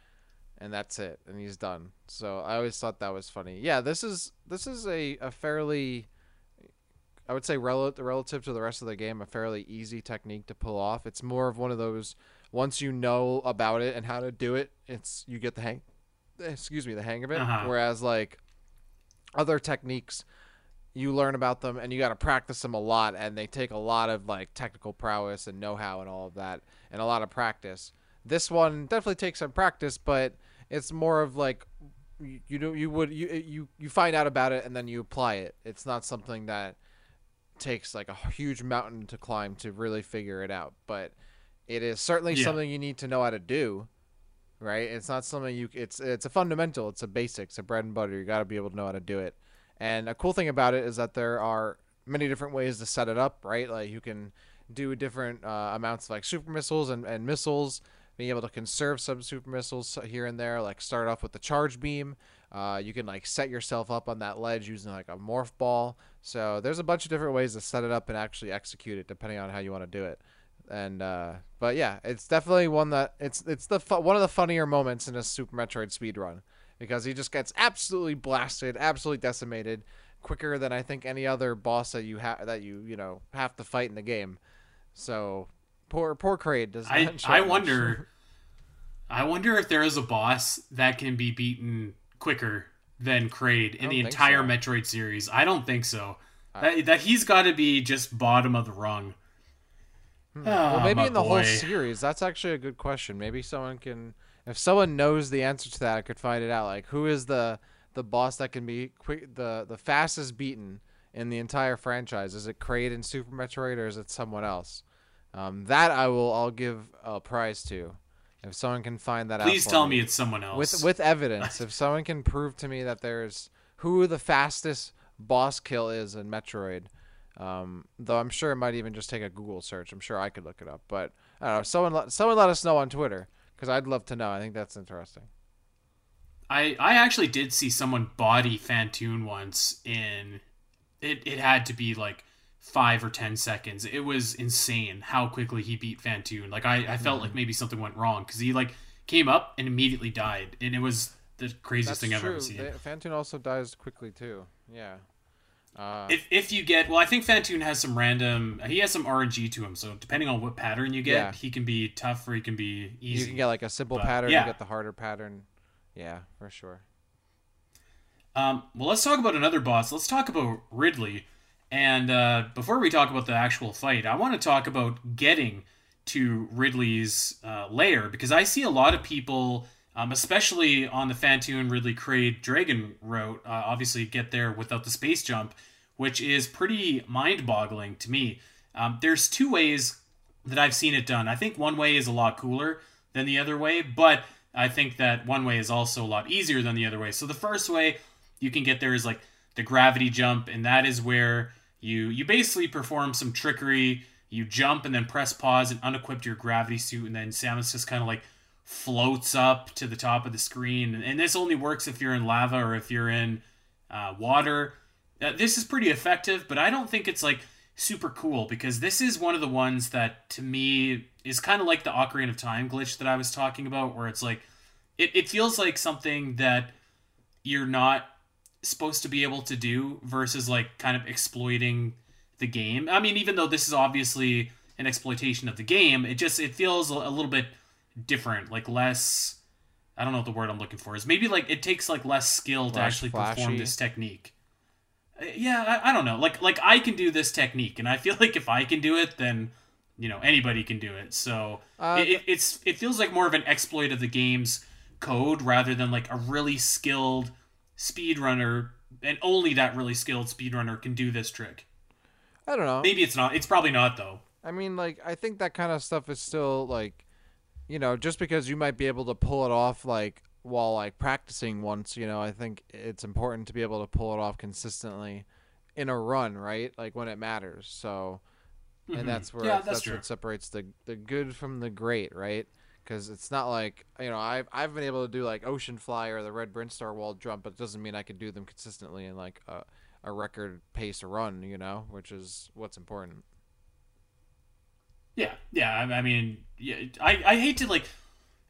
and that's it, and he's done. So I always thought that was funny. Yeah, this is this is a, a fairly I would say rel- relative to the rest of the game, a fairly easy technique to pull off. It's more of one of those once you know about it and how to do it, it's you get the hang. Excuse me, the hang of it. Uh-huh. Whereas like other techniques, you learn about them and you got to practice them a lot, and they take a lot of like technical prowess and know-how and all of that, and a lot of practice. This one definitely takes some practice, but it's more of like you, you know you would you you you find out about it and then you apply it. It's not something that takes like a huge mountain to climb to really figure it out, but it is certainly yeah. something you need to know how to do. Right? It's not something you it's it's a fundamental, it's a basic, it's a bread and butter. You got to be able to know how to do it. And a cool thing about it is that there are many different ways to set it up, right? Like you can do different uh, amounts of like super missiles and, and missiles, being able to conserve some super missiles here and there, like start off with the charge beam. Uh, you can like set yourself up on that ledge using like a morph ball. So there's a bunch of different ways to set it up and actually execute it, depending on how you want to do it. And uh, but yeah, it's definitely one that it's it's the one of the funnier moments in a Super Metroid speed run because he just gets absolutely blasted, absolutely decimated, quicker than I think any other boss that you have that you you know have to fight in the game. So poor poor Kraid does. I I wonder. I wonder if there is a boss that can be beaten quicker than Kraid in the entire so. Metroid series. I don't think so. that, that he's got to be just bottom of the rung. Hmm. Oh, well, maybe in the boy. whole series. That's actually a good question. Maybe someone can, if someone knows the answer to that, I could find it out. Like, who is the the boss that can be quick, the the fastest beaten in the entire franchise? Is it Kraid in Super Metroid, or is it someone else? Um, that I will. I'll give a prize to. If someone can find that Please out, please tell me. me it's someone else with with evidence. if someone can prove to me that there's who the fastest boss kill is in Metroid, um, though I'm sure it might even just take a Google search. I'm sure I could look it up, but I don't know. Someone let, someone let us know on Twitter because I'd love to know. I think that's interesting. I I actually did see someone body Phantoon once in it. It had to be like five or ten seconds. It was insane how quickly he beat Phantoon. Like I, I felt mm-hmm. like maybe something went wrong because he like came up and immediately died, and it was the craziest That's thing true. I've ever seen. Phantoon also dies quickly too. Yeah. Uh, if, if you get well, I think Phantoon has some random. He has some RNG to him, so depending on what pattern you get, yeah. he can be tough or he can be easy. You can get like a simple but, pattern. Yeah. You get the harder pattern. Yeah, for sure. Um, well, let's talk about another boss. Let's talk about Ridley. And uh, before we talk about the actual fight, I want to talk about getting to Ridley's uh, lair because I see a lot of people, um, especially on the Phantoon Ridley Kraid Draygon route, uh, obviously get there without the space jump, which is pretty mind boggling to me. Um, there's two ways that I've seen it done. I think one way is a lot cooler than the other way, but I think that one way is also a lot easier than the other way. So the first way you can get there is like the gravity jump, and that is where you you basically perform some trickery. You jump and then press pause and unequip your gravity suit, and then Samus just kind of like floats up to the top of the screen. And this only works if you're in lava or if you're in uh, water. Uh, this is pretty effective, but I don't think it's like super cool because this is one of the ones that to me is kind of like the Ocarina of Time glitch that I was talking about, where it's like it, it feels like something that you're not supposed to be able to do versus like kind of exploiting the game. I mean, even though this is obviously an exploitation of the game, it just it feels a little bit different, like less. I don't know what the word I'm looking for is. Maybe like it takes like less skill to actually flashy. perform this technique. Uh, yeah, I, I don't know. Like like I can do this technique, and I feel like if I can do it, then you know anybody can do it. So Uh, it, it, it's it feels like more of an exploit of the game's code rather than like a really skilled speedrunner, and only that really skilled speedrunner can do this trick. I don't know. Maybe it's not. It's probably not though. I mean, like, I think that kind of stuff is still like, you know, just because you might be able to pull it off like while like practicing once, you know, I think it's important to be able to pull it off consistently in a run, right? Like when it matters. So, Mhm. and that's where yeah, that's, that's, what separates the the good from the great, right? Because it's not like you know I've I've been able to do like Ocean Fly or the Red Brinstar Wall Jump, but it doesn't mean I could do them consistently in like a a record pace run, you know, which is what's important. Yeah, yeah. I, I mean, yeah. I, I hate to like,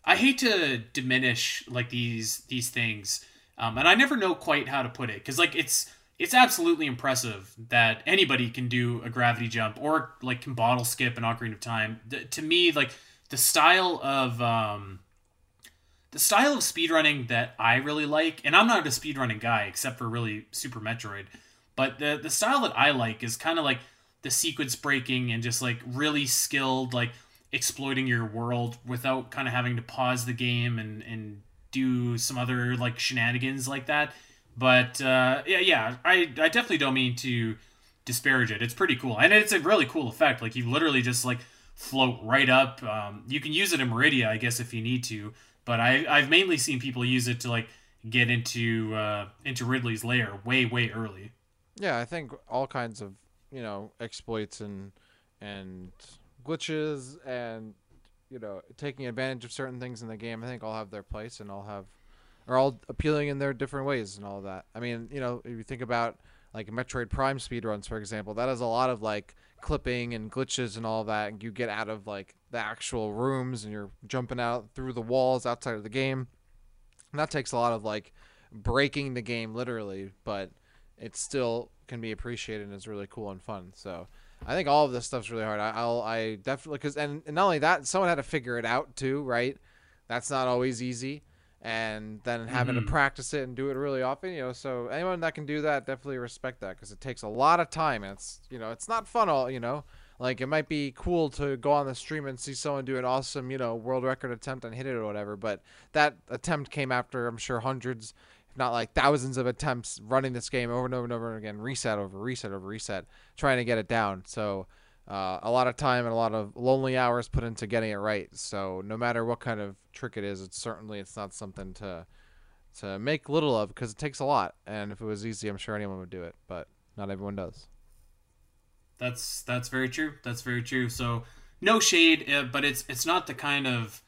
I hate to diminish like these these things, um, and I never know quite how to put it because like it's it's absolutely impressive that anybody can do a gravity jump or like can bottle skip an Ocarina of Time. Th- to me, like the style of um, the style of speedrunning that I really like, and I'm not a speedrunning guy except for really Super Metroid, but the the style that I like is kind of like the sequence breaking and just like really skilled like exploiting your world without kind of having to pause the game and and do some other like shenanigans like that. But uh yeah yeah i i definitely don't mean to disparage it. It's pretty cool. And it's a really cool effect. Like you literally just like float right up. Um you can use it in maridia i guess if you need to. But i i've mainly seen people use it to like get into uh into ridley's lair way way early. Yeah, I think all kinds of you know exploits and and glitches and you know taking advantage of certain things in the game. I think all have their place and all have are all appealing in their different ways and all that. I mean, you know, if you think about like Metroid Prime speedruns, for example, that has a lot of like clipping and glitches and all that, and you get out of like the actual rooms and you're jumping out through the walls outside of the game. And that takes a lot of like breaking the game literally, but it's still can be appreciated and is really cool and fun. So I think all of this stuff's really hard. I, I'll I definitely because and, and not only that, someone had to figure it out too, right? That's not always easy. And then having Mhm. to practice it and do it really often, you know. So anyone that can do that, definitely respect that because it takes a lot of time and it's you know it's not fun all you know. Like it might be cool to go on the stream and see someone do an awesome you know world record attempt and hit it or whatever, but that attempt came after I'm sure hundreds not like thousands of attempts running this game over and over and over again, reset over reset over reset, trying to get it down. So uh, a lot of time and a lot of lonely hours put into getting it right. So no matter what kind of trick it is, it's certainly it's not something to to make little of because it takes a lot. And if it was easy, I'm sure anyone would do it, but not everyone does. That's that's very true. That's very true. So no shade, uh, but it's it's not the kind of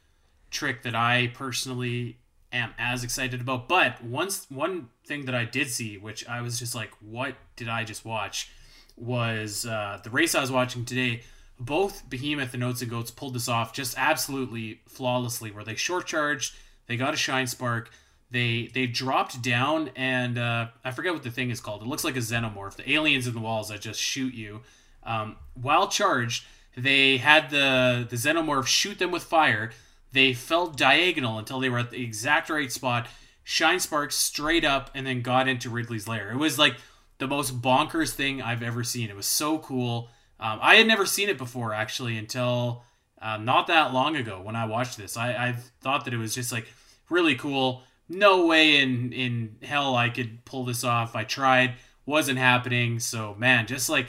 trick that I personally am as excited about. But once one thing that I did see, which I was just like, what did I just watch? Was uh, the race I was watching today. Both Behemoth and Oats and Goats pulled this off just absolutely flawlessly. Where they short charged, they got a shine spark, they they dropped down, and uh, I forget what the thing is called. It looks like a xenomorph. The aliens in the walls that just shoot you. Um, while charged, they had the the xenomorph shoot them with fire. They fell diagonal until they were at the exact right spot. Shine sparks straight up, and then got into Ridley's lair. It was like the most bonkers thing I've ever seen. It was so cool. Um, I had never seen it before actually until uh, not that long ago when I watched this. I, I thought that it was just like really cool. No way in in hell I could pull this off. I tried, wasn't happening. So man, just like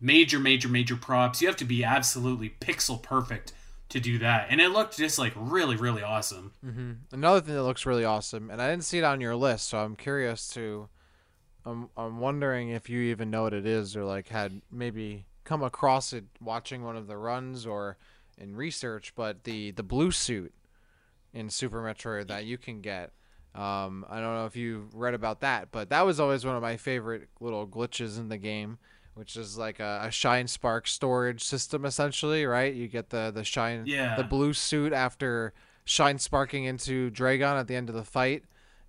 major, major, major props. You have to be absolutely pixel perfect to do that, and it looked just like really, really awesome. Mm-hmm. Another thing that looks really awesome, and I didn't see it on your list, so I'm curious to. I'm I'm wondering if you even know what it is, or like had maybe come across it watching one of the runs or in research. But the the blue suit in Super Metroid that you can get. Um, I don't know if you read about that, but that was always one of my favorite little glitches in the game, which is like a, a shine spark storage system essentially, right? You get the the shine Yeah. the blue suit after shine sparking into Draygon at the end of the fight,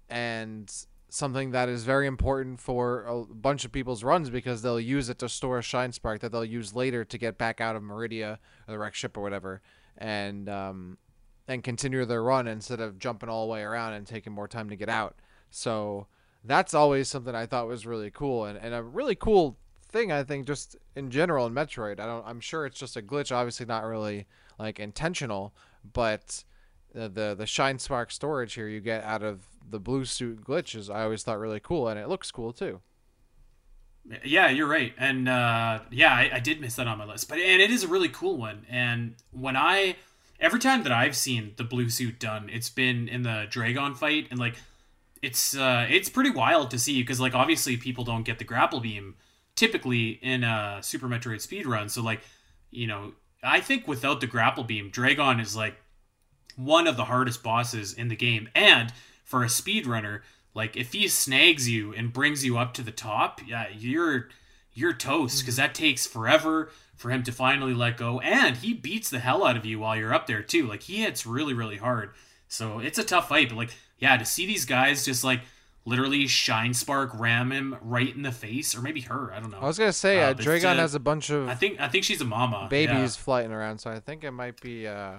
and something that is very important for a bunch of people's runs because they'll use it to store a shine spark that they'll use later to get back out of Maridia or the wreck ship or whatever, and um, and continue their run instead of jumping all the way around and taking more time to get out. So that's always something I thought was really cool and, and a really cool thing I think just in general in Metroid. I don't I'm sure it's just a glitch, obviously not really like intentional, but the the, shine spark storage here you get out of the blue suit glitches I always thought really cool and it looks cool too. Yeah, you're right, and uh, yeah, I, I did miss that on my list, but and it is a really cool one. And when I every time that I've seen the blue suit done, it's been in the Draygon fight, and like it's uh, it's pretty wild to see because like obviously people don't get the grapple beam typically in a Super Metroid speed run, so like you know I think without the grapple beam, Draygon is like one of the hardest bosses in the game, and for a speedrunner, like if he snags you and brings you up to the top, yeah, you're you're toast because mm-hmm. that takes forever for him to finally let go, and he beats the hell out of you while you're up there too. Like he hits really really hard, so it's a tough fight. But like yeah, to see these guys just like literally shine spark ram him right in the face or maybe her i don't know. I was gonna say uh, uh Draygon has a bunch of i think i think she's a mama babies yeah. flying around so i think it might be uh,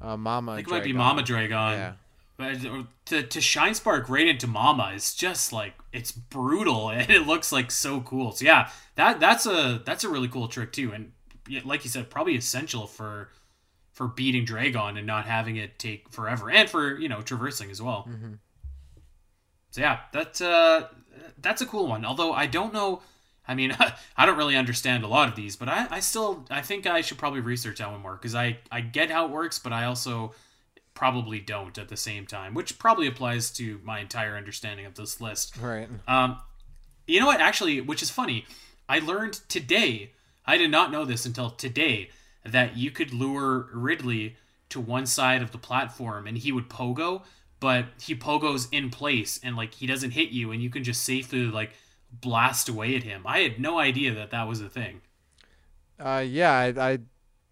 uh mama i think it might be mama draygon. Yeah. But to, to shine spark right into mama is just like it's brutal and it looks like so cool. So yeah that that's a that's a really cool trick too and like you said probably essential for for beating draygon and not having it take forever and for you know traversing as well. Mm-hmm. So yeah that's uh that's a cool one although i don't know i mean i don't really understand a lot of these but i i still i think i should probably research that one more because i i get how it works but i also probably don't at the same time, which probably applies to my entire understanding of this list. Right. Um, you know what? Actually, which is funny, I learned today. I did not know this until today that you could lure Ridley to one side of the platform and he would pogo, but he pogos in place and like he doesn't hit you and you can just safely like blast away at him. I had no idea that that was a thing. Uh, yeah, I, I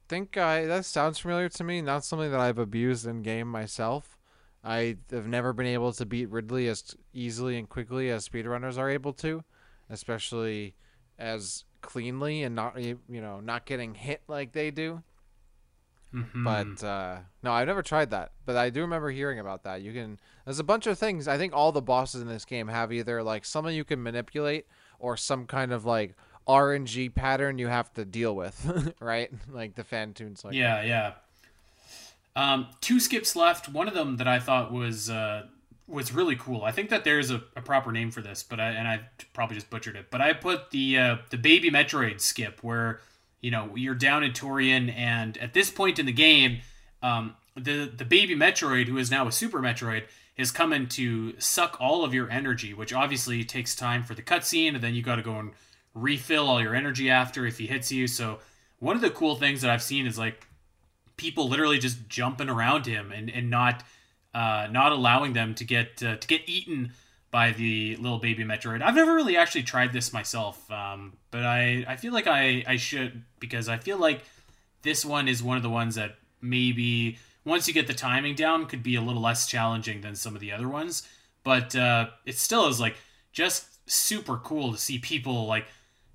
think I that sounds familiar to me. Not something that I've abused in game myself. I have never been able to beat Ridley as easily and quickly as speedrunners are able to, especially as cleanly and not you know not getting hit like they do. Mm-hmm. But uh, no, I've never tried that. But I do remember hearing about that. You can. There's a bunch of things. I think all the bosses in this game have either like something you can manipulate or some kind of like RNG pattern you have to deal with, right? Like the Phantoons. Like yeah, that. yeah. Um, two skips left. One of them that I thought was uh, was really cool. I think that there's a, a, proper name for this, but I and I probably just butchered it. But I put the uh, the baby Metroid skip where you know you're down in Tourian, and at this point in the game, um, the the baby Metroid, who is now a Super Metroid, is coming to suck all of your energy, which obviously takes time for the cutscene, and then you got to go and refill all your energy after if he hits you. So one of the cool things that I've seen is like people literally just jumping around him and, and not uh, not allowing them to get uh, to get eaten by the little baby Metroid. I've never really actually tried this myself, um, but I, I feel like I, I should because I feel like this one is one of the ones that maybe once you get the timing down could be a little less challenging than some of the other ones. But uh, it still is like just super cool to see people like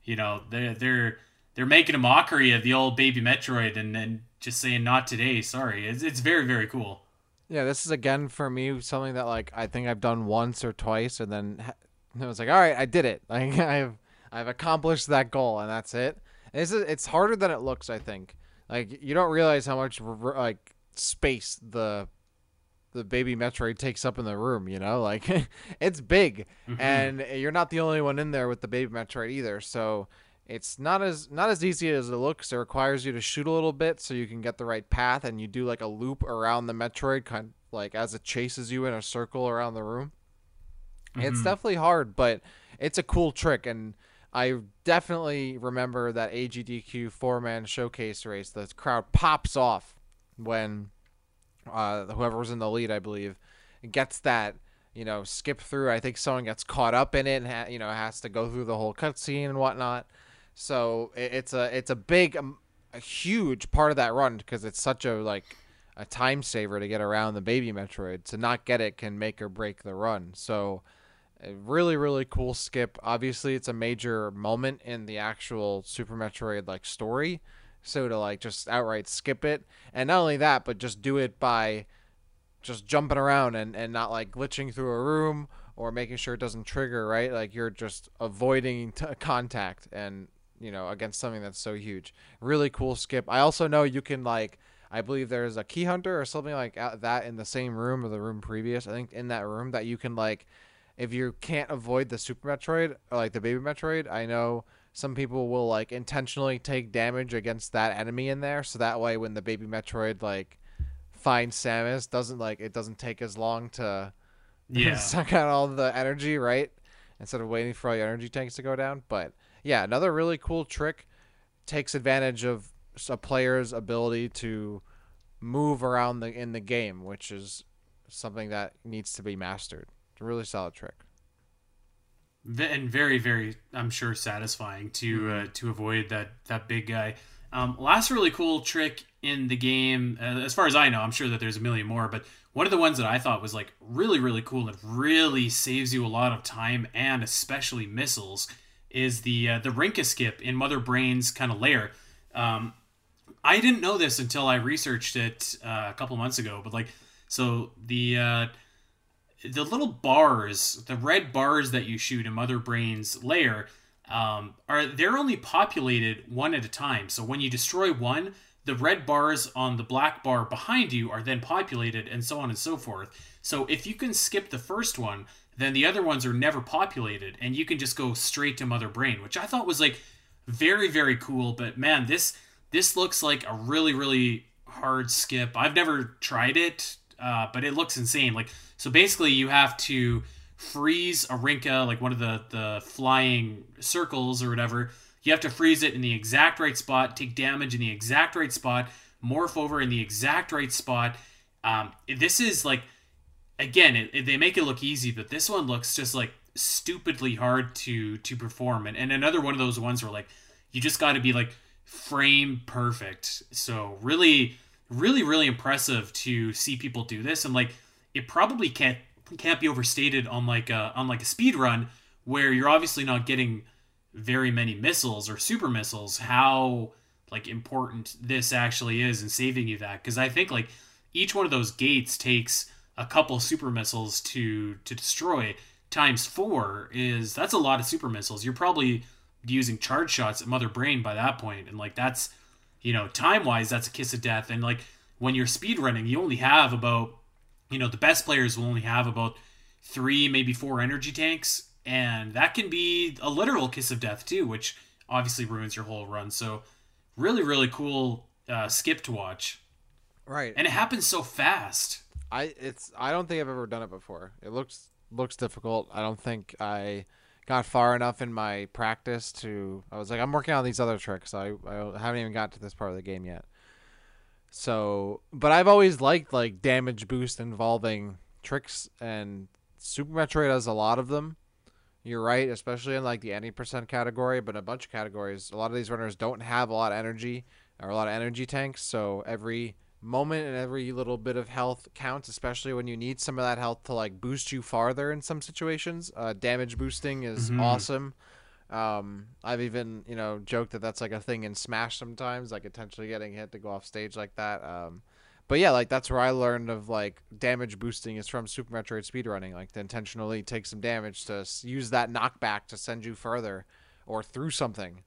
you know they're they're they're making a mockery of the old baby Metroid and and just saying not today. Sorry, it's it's very very cool. Yeah, this is again for me something that like I think I've done once or twice, and then I was like, all right, I did it. Like I've I've accomplished that goal, and that's it. It's it's harder than it looks. I think. Like you don't realize how much like space the the baby Metroid takes up in the room, you know? Like it's big mm-hmm. and you're not the only one in there with the baby Metroid either. So it's not as not as easy as it looks. It requires you to shoot a little bit so you can get the right path and you do like a loop around the Metroid kind of like as it chases you in a circle around the room. Mm-hmm. It's definitely hard, but it's a cool trick and I definitely remember that AGDQ four man showcase race. The crowd pops off when uh, whoever was in the lead, I believe, gets that you know skip through. I think someone gets caught up in it and ha- you know has to go through the whole cutscene and whatnot. So it's a it's a big, um, a huge part of that run because it's such a like a time saver to get around the baby Metroid. To not get it can make or break the run. So really really cool skip. Obviously, it's a major moment in the actual Super Metroid like story so to like just outright skip it, and not only that, but just do it by just jumping around and, and not like glitching through a room or making sure it doesn't trigger, right? Like you're just avoiding t- contact and you know against something that's so huge. Really cool skip. I also know you can like I believe there's a Kihunter or something like that in the same room or the room previous. I think in that room that you can like if you can't avoid the Super Metroid or like the Baby Metroid, I know some people will like intentionally take damage against that enemy in there, so that way when the Baby Metroid like finds Samus, doesn't like it doesn't take as long to yeah. suck out all the energy, right? Instead of waiting for all your energy tanks to go down. But yeah, another really cool trick takes advantage of a player's ability to move around the in the game, which is something that needs to be mastered. It's a really solid trick. And very, very, I'm sure, satisfying to mm-hmm. uh, to avoid that that big guy. Um, last really cool trick in the game, uh, as far as I know, I'm sure that there's a million more, but one of the ones that I thought was like really, really cool and really saves you a lot of time and especially missiles is the uh, the Rinka skip in Mother Brain's kind of lair. Um, I didn't know this until I researched it uh, a couple months ago, but like, so the uh, the little bars, the red bars that you shoot in Mother Brain's lair, um, are they're only populated one at a time. So when you destroy one, the red bars on the black bar behind you are then populated, and so on and so forth. So if you can skip the first one, then the other ones are never populated, and you can just go straight to Mother Brain, which I thought was like very very cool. But man, this this looks like a really, really hard skip. I've never tried it, uh, but it looks insane. Like so, basically, you have to freeze a Rinka, like one of the the flying circles or whatever. You have to freeze it in the exact right spot, take damage in the exact right spot, morph over in the exact right spot. Um, this is like, again, it, it, they make it look easy, but this one looks just like stupidly hard to to perform. And, and another one of those ones where like you just got to be like frame perfect. So really, really, really impressive to see people do this, and like it probably can't can't be overstated on like a on like a speed run where you're obviously not getting very many missiles or super missiles. How like important this actually is in saving you that because I think like each one of those gates takes a couple super missiles to to destroy times four is that's a lot of super missiles. You're probably using charge shots at Mother Brain by that point, and like that's you know time wise that's a kiss of death. And like when you're speed running, you only have about you know the best players will only have about three maybe four energy tanks, and that can be a literal kiss of death too, which obviously ruins your whole run. So really really cool uh, skip to watch. Right. And it happens so fast. I it's I don't think I've ever done it before. It looks looks difficult. I don't think I got far enough in my practice to I was like I'm working on these other tricks. I I haven't even got to this part of the game yet. So, but I've always liked like damage boost involving tricks and Super Metroid has a lot of them. You're right, especially in like the any percent category, but a bunch of categories. A lot of these runners don't have a lot of energy or a lot of energy tanks, so every moment and every little bit of health counts, especially when you need some of that health to like boost you farther in some situations. Uh, damage boosting is mm-hmm. awesome. Um, I've even you know joked that that's like a thing in Smash sometimes, like intentionally getting hit to go off stage like that. Um, but yeah, like that's where I learned of like damage boosting is from Super Metroid speedrunning, like to intentionally take some damage to use that knockback to send you further or through something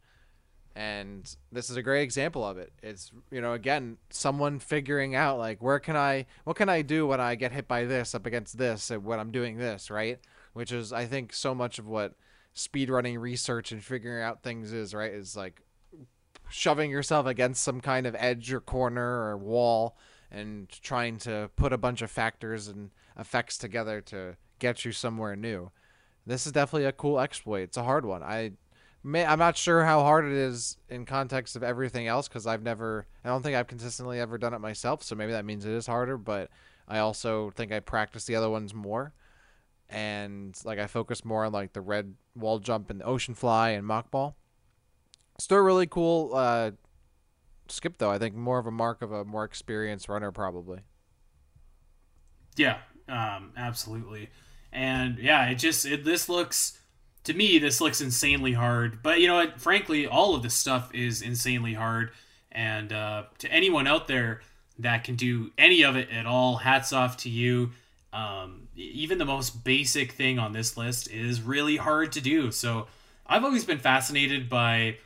and this is a great example of it it's you know again someone figuring out like where can i what can i do when i get hit by this up against this and when i'm doing this right which is i think so much of what speedrunning research and figuring out things is right is like shoving yourself against some kind of edge or corner or wall and trying to put a bunch of factors and effects together to get you somewhere new this is definitely a cool exploit it's a hard one i may, I'm not sure how hard it is in context of everything else because I've never, I don't think I've consistently ever done it myself. So maybe that means it is harder, but I also think I practice the other ones more. And like I focus more on like the red wall jump and the ocean fly and mock ball. Still really cool uh, skip though. I think more of a mark of a more experienced runner probably. Yeah, um, absolutely. And yeah, it just it this looks to me, this looks insanely hard. But you know what? Frankly, all of this stuff is insanely hard. And uh, to anyone out there that can do any of it at all, hats off to you. Um, even the most basic thing on this list is really hard to do. So I've always been fascinated by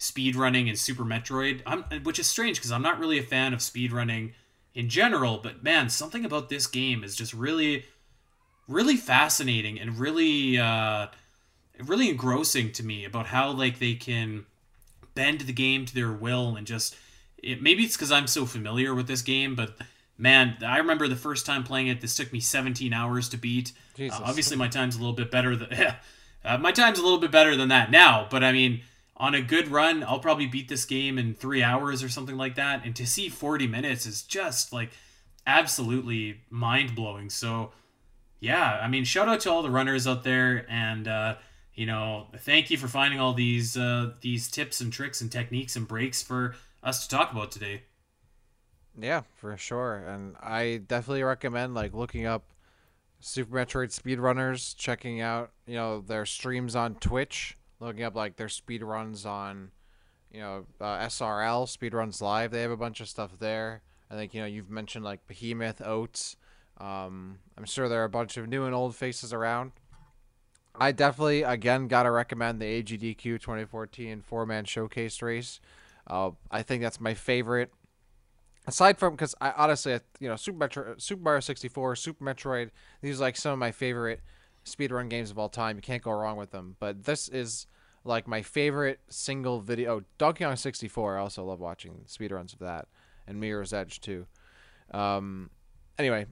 speedrunning and Super Metroid, I'm, which is strange because I'm not really a fan of speedrunning in general, but man, something about this game is just really, really fascinating and really, uh, really engrossing to me about how like they can bend the game to their will and just it, maybe it's because I'm so familiar with this game, but man, I remember the first time playing it. This took me 17 hours to beat. Uh, obviously, my time's a little bit better than uh, my time's a little bit better than that now. But I mean, on a good run, I'll probably beat this game in three hours or something like that. And to see 40 minutes is just like absolutely mind blowing. So, yeah, I mean, shout out to all the runners out there, and uh, you know, thank you for finding all these uh, these tips and tricks and techniques and breaks for us to talk about today. Yeah, for sure. And I definitely recommend like looking up Super Metroid speedrunners, checking out, you know, their streams on Twitch, looking up like their speedruns on, you know, uh, SRL, Speedruns Live. They have a bunch of stuff there. I think, you know, you've mentioned like Behemoth, Oats. Um, I'm sure there are a bunch of new and old faces around. I definitely, again, got to recommend the AGDQ 2014 four man showcase race. Uh, I think that's my favorite. Aside from, because I honestly, you know, Super Metro, Super Mario 64, Super Metroid, these are like some of my favorite speedrun games of all time. You can't go wrong with them. But this is like my favorite single video. Oh, Donkey Kong 64, I also love watching speedruns of that, and Mirror's Edge too. Um, anyway,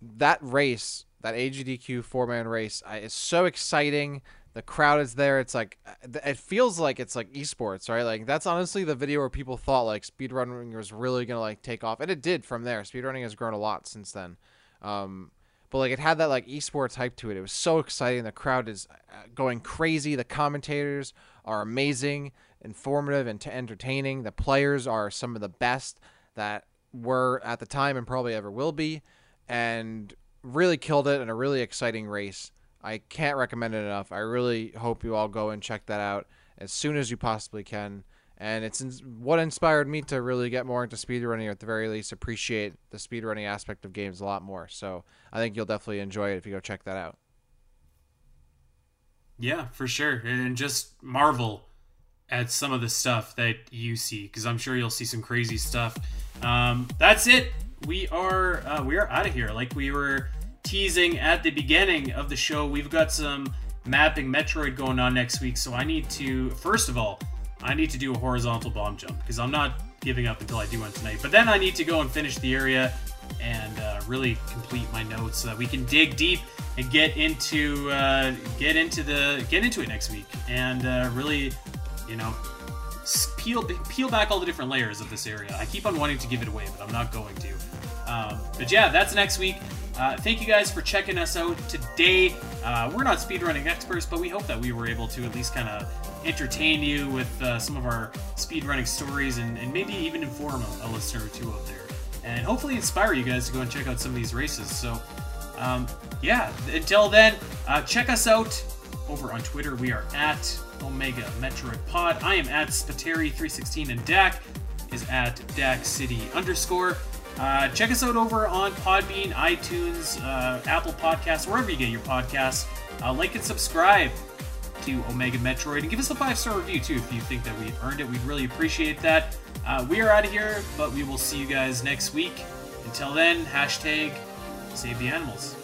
that race, that AGDQ four man race, I, is so exciting the crowd is there. It's like it feels like it's like esports, right? Like that's honestly the video where people thought like speedrunning was really gonna like take off, and it did from there. Speedrunning has grown a lot since then. Um, but like it had that like esports hype to it. It was so exciting. The crowd is uh, going crazy. The commentators are amazing, informative, and entertaining. The players are some of the best that were at the time and probably ever will be, and really killed it in a really exciting race. I can't recommend it enough. I really hope you all go and check that out as soon as you possibly can. And it's what inspired me to really get more into speedrunning, or at the very least, appreciate the speedrunning aspect of games a lot more. So I think you'll definitely enjoy it if you go check that out. Yeah, for sure. And just marvel at some of the stuff that you see, because I'm sure you'll see some crazy stuff. Um, that's it. We are uh, we are out of here. Like we were teasing at the beginning of the show, we've got some mapping Metroid going on next week. So I need to, first of all, I need to do a horizontal bomb jump because I'm not giving up until I do one tonight. But then I need to go and finish the area and uh, really complete my notes so that we can dig deep and get into uh, get into the get into it next week and uh, really, you know, peel peel back all the different layers of this area. I keep on wanting to give it away, but I'm not going to. Um, but yeah, that's next week. Uh, thank you guys for checking us out today. Uh, we're not speedrunning experts, but we hope that we were able to at least kind of entertain you with uh, some of our speedrunning stories and, and maybe even inform a, a, listener or two out there. And hopefully inspire you guys to go and check out some of these races. So, um, yeah, until then, uh, check us out over on Twitter. We are at Omega Metroid Pod. I am at Spateri316 and Dak is at Dak City underscore. Uh, check us out over on Podbean, iTunes, uh, Apple Podcasts, wherever you get your podcasts. Uh, like and subscribe to Omega Metroid and give us a five star review too if you think that we've earned it. We'd really appreciate that. Uh, we are out of here, but we will see you guys next week. Until then, hashtag save the animals.